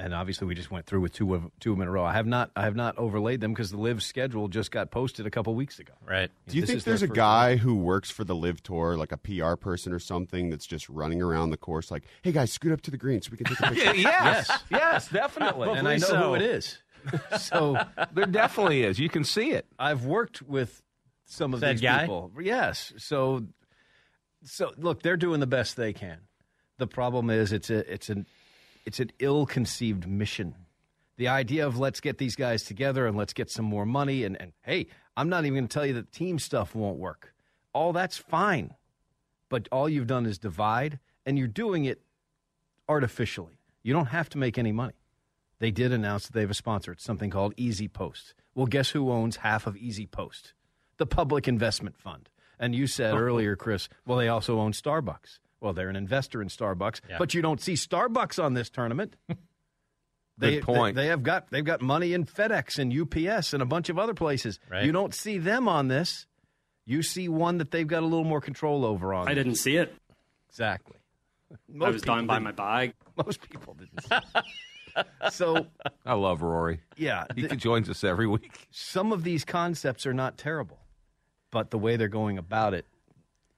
Speaker 7: and obviously we just went through with two of two of them in a row. I have not. I have not overlaid them because the LIV schedule just got posted a couple weeks ago.
Speaker 9: Right.
Speaker 11: Do you
Speaker 7: This
Speaker 11: think there's a
Speaker 7: first
Speaker 11: guy who works for the LIV Tour, like a PR person or something, that's just running around the course, like, "Hey guys, scoot up to the green so we can take a [laughs] picture."
Speaker 8: yes, yes, definitely.
Speaker 7: and I know
Speaker 8: so.
Speaker 7: who it is. [laughs] so
Speaker 8: There definitely is. You can see it.
Speaker 7: I've worked with some of
Speaker 9: Said
Speaker 7: these
Speaker 9: guy?
Speaker 7: people. Yes. So, so look, they're doing the best they can. The problem is, it's a, it's an, it's an ill-conceived mission. The idea of let's get these guys together and let's get some more money and, and hey, I'm not even going to tell you that team stuff won't work. All that's fine, but all you've done is divide, and you're doing it artificially. You don't have to make any money. They did announce that they have a sponsor. It's something called Easy Post. Well, guess who owns half of Easy Post? The Public Investment Fund. And you said oh. earlier, Chris, well, they also own Starbucks. Well, they're an investor in Starbucks,
Speaker 9: Yeah.
Speaker 7: but you don't see Starbucks on this tournament. [laughs] They,
Speaker 8: Good point.
Speaker 7: They, they have got they've got money in FedEx and UPS and a bunch of other places.
Speaker 9: Right.
Speaker 7: You don't see them on this. You see one that they've got a little more control over on.
Speaker 15: I didn't see it.
Speaker 7: exactly. [laughs]
Speaker 15: I was down by my bag. [laughs]
Speaker 7: Most people didn't. See it. so
Speaker 8: I love Rory.
Speaker 7: yeah,
Speaker 8: He
Speaker 7: th-
Speaker 8: joins us every week.
Speaker 7: some of these concepts are not terrible, but the way they're going about it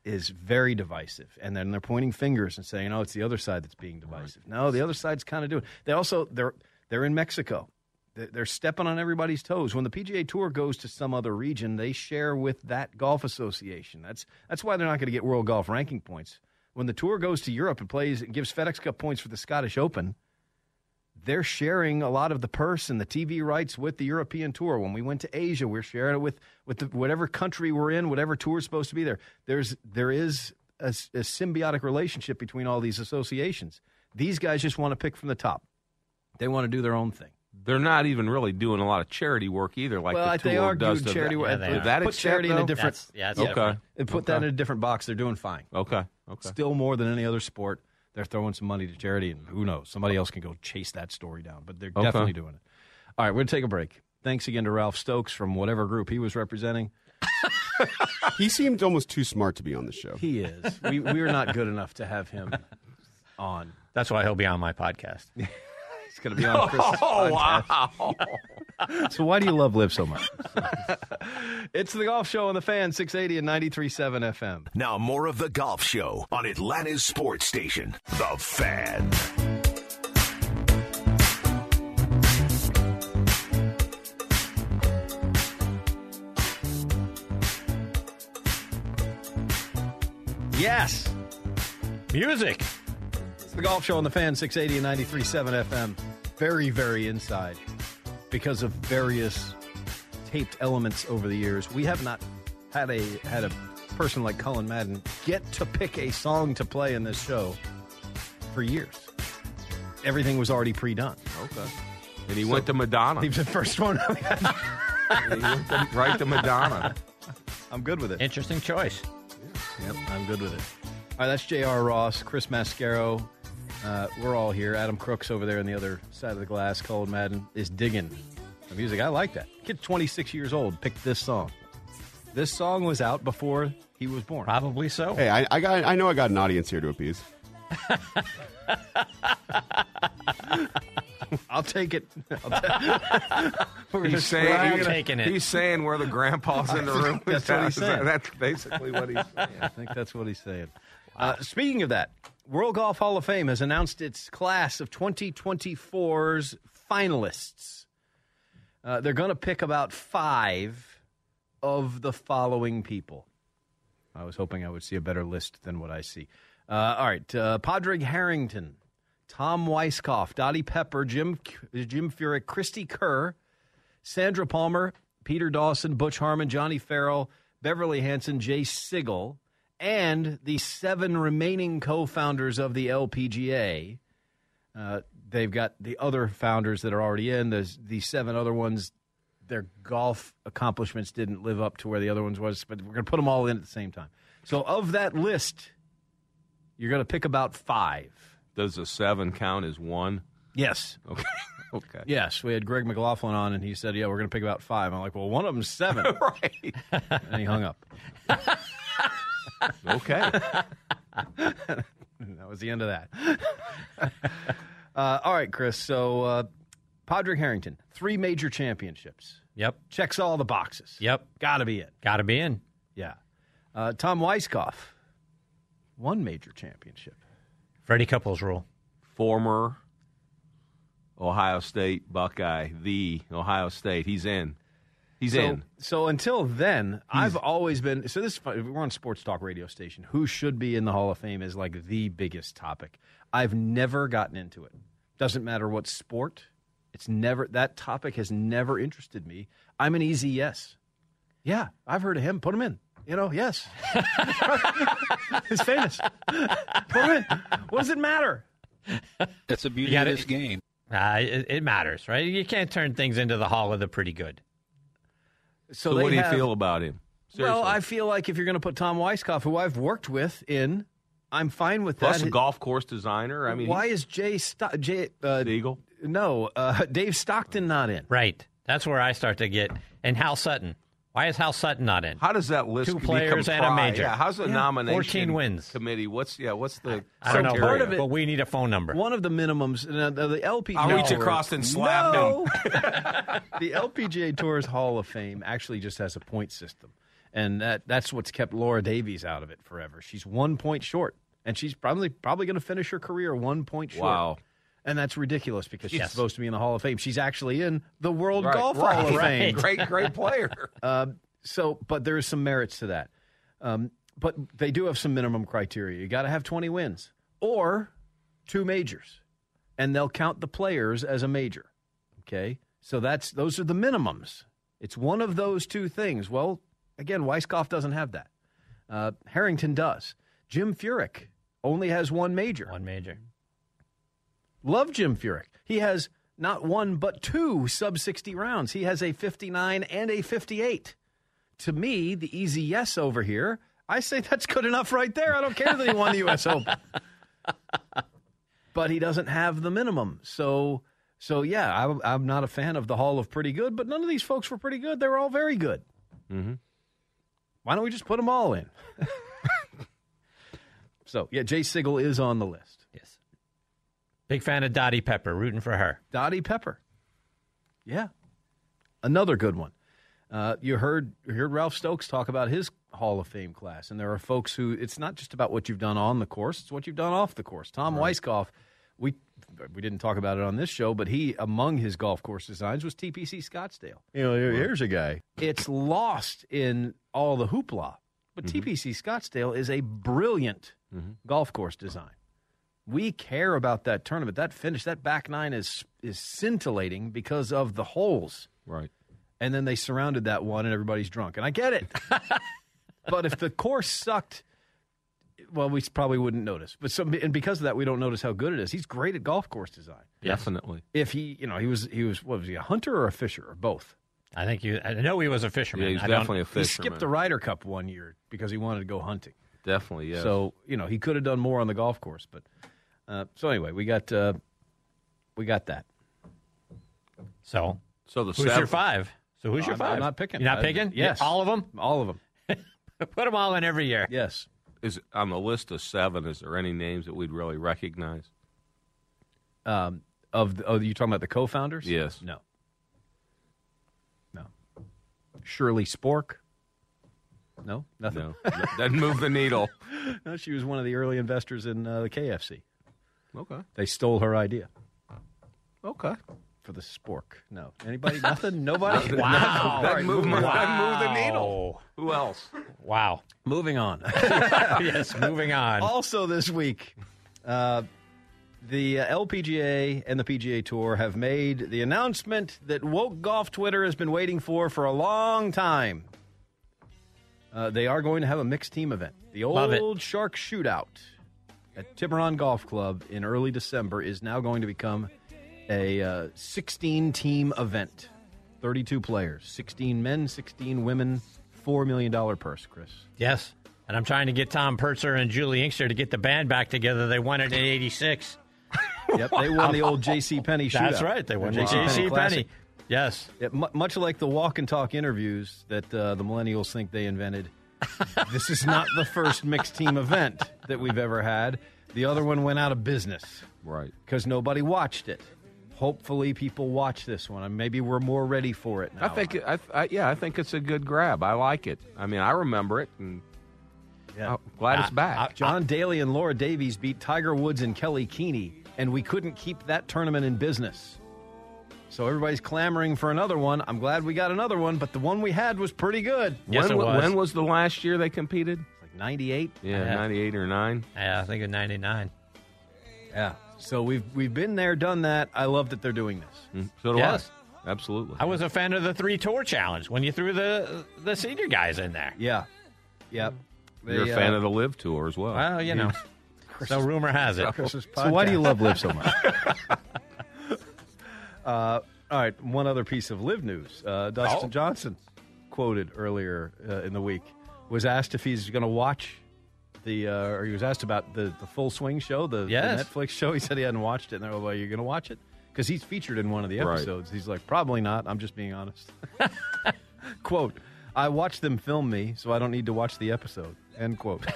Speaker 7: is very divisive. And then they're pointing fingers and saying, "Oh, it's the other side that's being divisive." No, the other side's kind of doing. They also they're they're in Mexico. They're they're stepping on everybody's toes. When the PGA Tour goes to some other region, they share with that golf association. That's that's why they're not going to get world golf ranking points. When the tour goes to Europe and plays, and gives FedEx Cup points for the Scottish Open, they're sharing a lot of the purse and the TV rights with the European tour. When we went to Asia, we're sharing it with with the, whatever country we're in, whatever tour is supposed to be there. There's there is a, s- a symbiotic relationship between all these associations. These guys just want to pick from the top. They want to do their own thing.
Speaker 8: they're not even really doing a lot of charity work either. Like
Speaker 7: well,
Speaker 8: the tour
Speaker 7: they are
Speaker 8: does
Speaker 7: doing charity work.
Speaker 9: they
Speaker 8: To that
Speaker 7: put
Speaker 8: extent,
Speaker 7: charity in a different.
Speaker 9: That's- yeah, that's
Speaker 8: Okay.
Speaker 9: different.
Speaker 7: And put that in a different box. They're doing fine.
Speaker 8: Okay. Okay.
Speaker 7: Still more than any other sport. They're throwing some money to charity, and who knows? Somebody else can go chase that story down, but they're
Speaker 8: Okay.
Speaker 7: definitely doing it. All right, we're going to take a break. Thanks again to Ralph Stokes from whatever group he was representing. [laughs]
Speaker 11: He seemed almost too smart to be on the show.
Speaker 7: He is. we, we are not good enough to have him [laughs] on.
Speaker 9: That's why he'll be on my podcast. [laughs]
Speaker 7: He's going to be on Chris's [laughs]
Speaker 8: Oh
Speaker 7: podcast.
Speaker 8: wow! [laughs]
Speaker 7: So why do you love LIV so much? [laughs] it's the Golf Show on the Fan, 680 and 93.7 FM.
Speaker 1: Now, more of the Golf Show on Atlanta's sports station, The Fan.
Speaker 7: Yes.
Speaker 9: Music.
Speaker 7: It's the Golf Show on the Fan, 680 and 93.7 FM. Very, very inside because of various taped elements over the years. We have not had a had a person like Cullen Madden get to pick a song to play in this show for years. Everything was already pre-done.
Speaker 8: Okay. And he went to Madonna.
Speaker 7: He was the first one. [laughs]
Speaker 8: he went to, right to Madonna.
Speaker 7: I'm good with it.
Speaker 9: Interesting choice.
Speaker 7: Yep, I'm good with it. All right, that's J.R. Ross, Chris Mascaro. Uh, we're all here. Adam Crooks over there on the other side of the glass. Colin Madden is digging the music. I like that. Kid, 26 years old, picked this song. This song was out before he was born.
Speaker 9: Probably so.
Speaker 11: Hey, I, I got. I know I got an audience here to appease. [laughs]
Speaker 7: I'll take it. I'll [laughs] ta-
Speaker 8: He's saying,
Speaker 7: we're
Speaker 9: I'm
Speaker 8: he's,
Speaker 7: gonna-
Speaker 9: taking it.
Speaker 8: he's saying we're the grandpas in the [laughs] room.
Speaker 7: That's what he's saying.
Speaker 8: That's basically what he's saying.
Speaker 7: I think that's what he's saying. Uh, speaking of that, World Golf Hall of Fame has announced its class of 2024's finalists. Uh, they're going to pick about five of the following people. I was hoping I would see a better list than what I see. Uh, all right, uh, Padraig Harrington, Tom Weiskopf, Dottie Pepper, Jim Jim Furyk, Cristie Kerr, Sandra Palmer, Peter Dawson, Butch Harmon, Johnny Farrell, Beverly Hanson, Jay Sigel, and the seven remaining co-founders of the LPGA. Uh, they've got the other founders that are already in. There's the seven other ones. Their golf accomplishments didn't live up to where the other ones was, but we're going to put them all in at the same time. So of that list, you're going to pick about five.
Speaker 8: Does the seven count as one?
Speaker 7: Yes.
Speaker 8: Okay. [laughs] Okay.
Speaker 7: Yes, we had Greg McLaughlin on, and he said, "Yeah, we're going to pick about five. I'm like, "Well, one of them's seven. [laughs]
Speaker 8: right. [laughs]
Speaker 7: and he hung up.
Speaker 8: Okay. [laughs]
Speaker 7: that was the end of that. [laughs] uh, all right, Chris. So, uh, Padraig Harrington, three major championships.
Speaker 9: Yep.
Speaker 7: Checks all the boxes.
Speaker 9: Yep.
Speaker 7: Got to be it.
Speaker 9: Got to be in.
Speaker 7: Yeah. Uh, Tom Weiskopf, one major championship.
Speaker 9: Freddie Couples rule.
Speaker 8: Former Ohio State Buckeye, the Ohio State. He's in. He's
Speaker 7: so,
Speaker 8: in.
Speaker 7: So until then, I've always been. So this is fun. we're on sports talk radio station. Who should be in the Hall of Fame is like the biggest topic. I've never gotten into it. Doesn't matter what sport. It's never that topic has never interested me. I'm an easy yes. Yeah, I've heard of him. Put him in. You know, yes. [laughs] He's famous. Put him in. What does it matter?
Speaker 13: That's the beauty of
Speaker 9: gotta-
Speaker 13: this game.
Speaker 9: Uh, it, it matters, right? You can't turn things into the hall of the pretty good.
Speaker 8: So,
Speaker 7: they
Speaker 8: what do you
Speaker 7: have-
Speaker 8: feel about him?
Speaker 7: Well, I feel like if you're going to put Tom Weiskopf, who I've worked with in, I'm fine with
Speaker 8: Plus
Speaker 7: that.
Speaker 8: Plus a golf course designer. I mean,
Speaker 7: why is Jay Sto- Jay uh,
Speaker 8: Eagle?
Speaker 7: No, uh, [laughs] Dave Stockton not in.
Speaker 9: Right. That's where I start to get. And Hal Sutton. Why is Hal Sutton not in?
Speaker 8: How does that list
Speaker 9: Two
Speaker 8: be
Speaker 9: players and a major.
Speaker 8: Yeah, how's the
Speaker 7: Yeah,
Speaker 8: nomination
Speaker 9: 14 wins.
Speaker 8: committee? What's yeah? What's the
Speaker 9: I don't know.
Speaker 8: criteria?
Speaker 7: part of it-
Speaker 9: But we need a phone number.
Speaker 7: One of the minimums, uh, the, the LPGA.
Speaker 8: I'll reach across and slap
Speaker 7: no. [laughs] the LPGA Tour's Hall of Fame actually just has a point system, and that that's what's kept Laura Davies out of it forever. She's one point short, and she's probably probably going to finish her career one point short.
Speaker 8: Wow.
Speaker 7: And that's ridiculous because she's
Speaker 9: Yes.
Speaker 7: supposed to be in the Hall of Fame. She's actually in the World
Speaker 8: Right,
Speaker 7: Golf
Speaker 8: right,
Speaker 7: Hall of
Speaker 8: right.
Speaker 7: Fame. [laughs]
Speaker 8: Great, great [laughs] player.
Speaker 7: Uh, so, but there is some merits to that. Um, but they do have some minimum criteria. You got to have 20 wins or two majors, and they'll count the players as a major. Okay, so that's those are the minimums. It's one of those two things. Well, again, Weiskopf doesn't have that. Uh, Harrington does. Jim Furyk only has one major.
Speaker 9: One major.
Speaker 7: Love Jim Furyk. He has not one but two sub 60 rounds. He has a 59 and a 58. To me, the easy yes over here, I say that's good enough right there. I don't care that he won the U.S. Open. But he doesn't have the minimum. So, so yeah, I, I'm not a fan of the Hall of Pretty Good, but none of these folks were pretty good. They were all very good.
Speaker 8: Mm-hmm.
Speaker 7: Why don't we just put them all in? [laughs] so, yeah, Jay Sigel is on the list.
Speaker 9: Yes. Big fan of Dottie Pepper, rooting for her.
Speaker 7: Dottie Pepper. Yeah. Another good one. Uh, you heard you heard Ralph Stokes talk about his Hall of Fame class, and there are folks who it's not just about what you've done on the course; it's what you've done off the course. Tom Weiskopf, we we didn't talk about it on this show, but he among his golf course designs was TPC Scottsdale. You know, here- here's a guy. It's lost in all the hoopla, but TPC Scottsdale is a brilliant golf course design. We care about that tournament. That finish, that back nine is is scintillating because of the holes.
Speaker 8: Right.
Speaker 7: And then they surrounded that one, and everybody's drunk. And I get it. [laughs] but if the course sucked, well, we probably wouldn't notice. But some, and because of that, we don't notice how good it is. He's great at golf course design.
Speaker 8: Definitely.
Speaker 7: If he, you know, he was he was what was he a hunter or a fisher or both?
Speaker 9: I think you. I know he was a fisherman.
Speaker 8: Yeah, he's
Speaker 9: I
Speaker 8: definitely a fisherman.
Speaker 7: He skipped the Ryder Cup one year because he wanted to go hunting.
Speaker 8: Definitely, yes.
Speaker 7: So you know he could have done more on the golf course, but uh, so anyway, we got uh, we got that.
Speaker 9: So,
Speaker 8: so the
Speaker 9: who's your
Speaker 8: seven-
Speaker 9: five? So who's your
Speaker 7: I'm-
Speaker 9: 5
Speaker 7: I'm not picking.
Speaker 9: You're not
Speaker 7: I-
Speaker 9: picking?
Speaker 7: yes.
Speaker 9: all of them.
Speaker 7: All of them. [laughs]
Speaker 9: Put them all in every year.
Speaker 7: Yes.
Speaker 8: Is on the list of seven? Is there any names that we'd really recognize?
Speaker 7: Um, of the, oh, you talking about the co-founders?
Speaker 8: Yes.
Speaker 7: No. No. Shirley Spork. No, nothing.
Speaker 8: No, doesn't move the needle. [laughs]
Speaker 7: no, she was one of the early investors in uh, the KFC.
Speaker 8: Okay.
Speaker 7: They stole her idea
Speaker 8: Okay.
Speaker 7: for the spork. No, anybody? [laughs] Nothing. Nobody. [laughs]
Speaker 8: Nothing.
Speaker 9: Wow.
Speaker 8: Doesn't
Speaker 7: All right,
Speaker 8: move,
Speaker 7: moving on.
Speaker 8: doesn't move the needle. Who else?
Speaker 9: Wow.
Speaker 7: Moving on. [laughs]
Speaker 9: yes, moving on.
Speaker 7: Also, this week, uh, the uh, LPGA and the PGA Tour have made the announcement that woke golf Twitter has been waiting for for a long time. Uh, they are going to have a mixed team event. The
Speaker 9: Love it.
Speaker 7: old Shark Shootout at Tiburon Golf Club in early December is now going to become a 16 team event. 32 players, 16 men, 16 women, $4 million purse, Chris.
Speaker 9: Yes. And I'm trying to get Tom Purtzer and Juli Inkster to get the band back together. They won it in '86. [laughs]
Speaker 7: Yep, they won the old J.C. Penney shootout.
Speaker 9: That's right. They won
Speaker 7: The J.C.
Speaker 9: Penney. Yes.
Speaker 7: Mu- much like the walk and talk interviews that uh, the millennials think they invented, this is not the first mixed team event that we've ever had. The other one went out of business
Speaker 8: Right.
Speaker 7: because nobody watched it. Hopefully, people watch this one, and maybe we're more ready for it now.
Speaker 8: I think. I, I, yeah, I think it's a good grab. I like it. I mean, I remember it, and
Speaker 7: Yeah.
Speaker 8: I'm glad it's back.
Speaker 7: John Daly and Laura Davies beat Tiger Woods and Kelli Kuehne, and we couldn't keep that tournament in business. So everybody's clamoring for another one. I'm glad we got another one, but the one we had was pretty good.
Speaker 9: Yes,
Speaker 8: when,
Speaker 9: it was.
Speaker 8: when was the last year they competed?
Speaker 7: Like 98.
Speaker 8: Yeah,
Speaker 9: Yeah.
Speaker 8: 98 or 9.
Speaker 9: Yeah, I think in '99.
Speaker 7: Yeah. So we've we've been there, done that. I love that they're doing this.
Speaker 8: Mm, So do
Speaker 9: Yes.
Speaker 8: I. Absolutely.
Speaker 9: I was a fan of the three tour challenge when you threw the the senior guys in there.
Speaker 7: Yeah. Yep.
Speaker 8: You're a fan
Speaker 7: uh,
Speaker 8: of the LIV Tour as well.
Speaker 9: Well, you know, [laughs] so rumor has it.
Speaker 7: So why do you love LIV so much? [laughs] uh, all right. One other piece of LIV news. Uh, Dustin
Speaker 9: Oh.
Speaker 7: Johnson, quoted earlier uh, in the week, was asked if he's going to watch the, uh, or he was asked about the, the Full Swing show, the, the Netflix show. He said he hadn't watched it. And they're like, well, you're going to watch it? Because he's featured in one of the
Speaker 8: Right.
Speaker 7: episodes. He's like, probably not. I'm just being honest. [laughs] quote, I watched them film me, so I don't need to watch the episode. End quote. [laughs]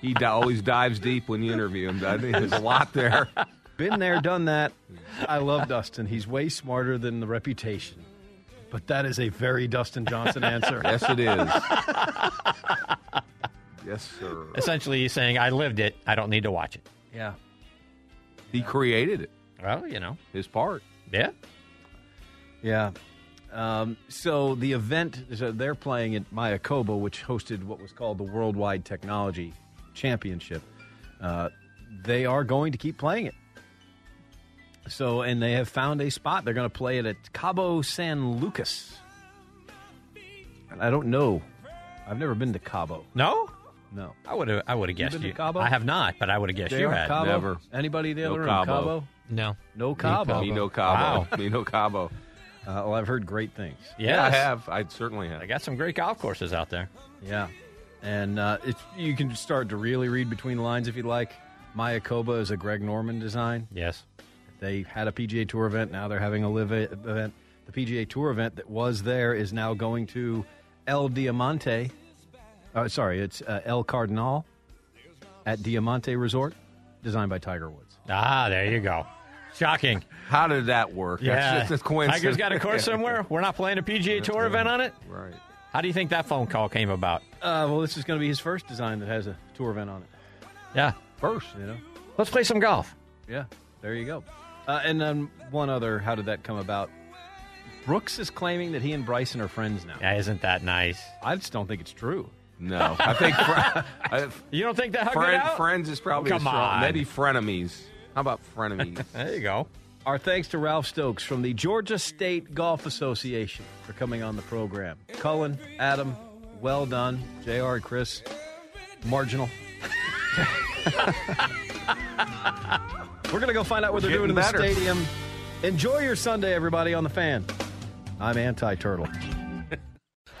Speaker 8: he always dives deep when you interview him, doesn't he? There's a lot there.
Speaker 7: Been there, done that. I love Dustin. He's way smarter than the reputation. But that is a very Dustin Johnson answer.
Speaker 8: Yes, it is. yes, sir.
Speaker 9: Essentially, he's saying, "I lived it. I don't need to watch it."
Speaker 7: Yeah.
Speaker 8: He created it.
Speaker 9: Well, you know,
Speaker 8: His part.
Speaker 9: yeah.
Speaker 7: Yeah. Um, so the event, so they're playing at Mayakoba, which hosted what was called the Worldwide Technology Championship. Uh, they are going to keep playing it. So, and they have found a spot. They're going to play it at Cabo San Lucas. And I don't know. I've never been to Cabo.
Speaker 9: No,
Speaker 7: No.
Speaker 9: I would have. I would have guessed
Speaker 7: been to
Speaker 9: you.
Speaker 7: Cabo?
Speaker 9: I have not, but I would have guessed you
Speaker 7: JR,
Speaker 9: had.
Speaker 7: Cabo?
Speaker 8: Never.
Speaker 7: Anybody in
Speaker 8: No
Speaker 7: other room?
Speaker 8: Cabo.
Speaker 7: Cabo?
Speaker 12: No.
Speaker 7: No Cabo.
Speaker 8: Nino Cabo.
Speaker 7: Wow.
Speaker 8: Nino [laughs] Cabo.
Speaker 7: Uh, well, I've heard great things.
Speaker 8: Yeah, I have. I certainly have.
Speaker 9: I got some great golf courses out there.
Speaker 7: Yeah, and uh, it's, you can start to really read between the lines if you like. Mayakoba is a Greg Norman design.
Speaker 9: Yes,
Speaker 7: they had a PGA Tour event. Now they're having a LIV event. The PGA Tour event that was there is now going to El Diamante. Uh, sorry, it's uh, El Cardonal at Diamante Resort, designed by Tiger Woods.
Speaker 9: Ah, there you go. Shocking.
Speaker 8: How did that work?
Speaker 9: Yeah.
Speaker 8: That's just a coincidence.
Speaker 9: Tiger's got a course [laughs] somewhere. We're not playing a PGA Tour event on it.
Speaker 8: Right.
Speaker 9: How do you think that phone call came about?
Speaker 7: Uh, well, this is going to be his first design that has a tour event on it.
Speaker 9: Yeah.
Speaker 7: First, you know.
Speaker 9: Let's play some golf.
Speaker 7: Yeah, there you go. Uh, and then one other, how did that come about? Brooks is claiming that he and Bryson are friends now.
Speaker 9: Yeah, isn't that nice?
Speaker 7: I just don't think it's true.
Speaker 8: No, I think fr- [laughs] I,
Speaker 9: You don't think that
Speaker 8: friend,
Speaker 9: out?
Speaker 8: friends is probably
Speaker 9: Come
Speaker 8: a strong,
Speaker 9: on.
Speaker 8: maybe frenemies. How about frenemies? [laughs]
Speaker 9: There you go.
Speaker 7: Our thanks to Ralph Stokes from the Georgia State Golf Association for coming on the program. Cullen, Adam, well done. JR and Chris, marginal. [laughs] We're going to go find out what they're doing in the stadium. Enjoy your Sunday, everybody, on the fan. I'm anti turtle. [laughs]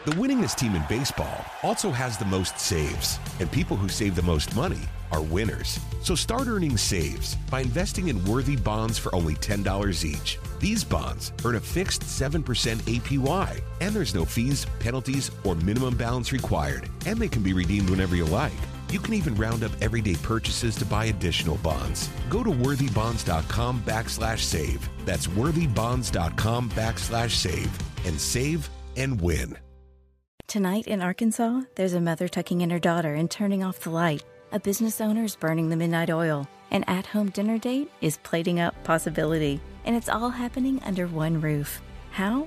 Speaker 16: The winningest team in baseball also has the most saves, and people who save the most money are winners. So start earning saves by investing in worthy bonds for only $10 each. These bonds earn a fixed 7% APY, and there's no fees, penalties, or minimum balance required, and they can be redeemed whenever you like. You can even round up everyday purchases to buy additional bonds. Go to worthybonds.com backslash save. That's worthybonds.com backslash save and save and win.
Speaker 15: Tonight in Arkansas, there's a mother tucking in her daughter and turning off the light. A business owner is burning the midnight oil. An at home dinner date is plating up possibility. And it's all happening under one roof. How?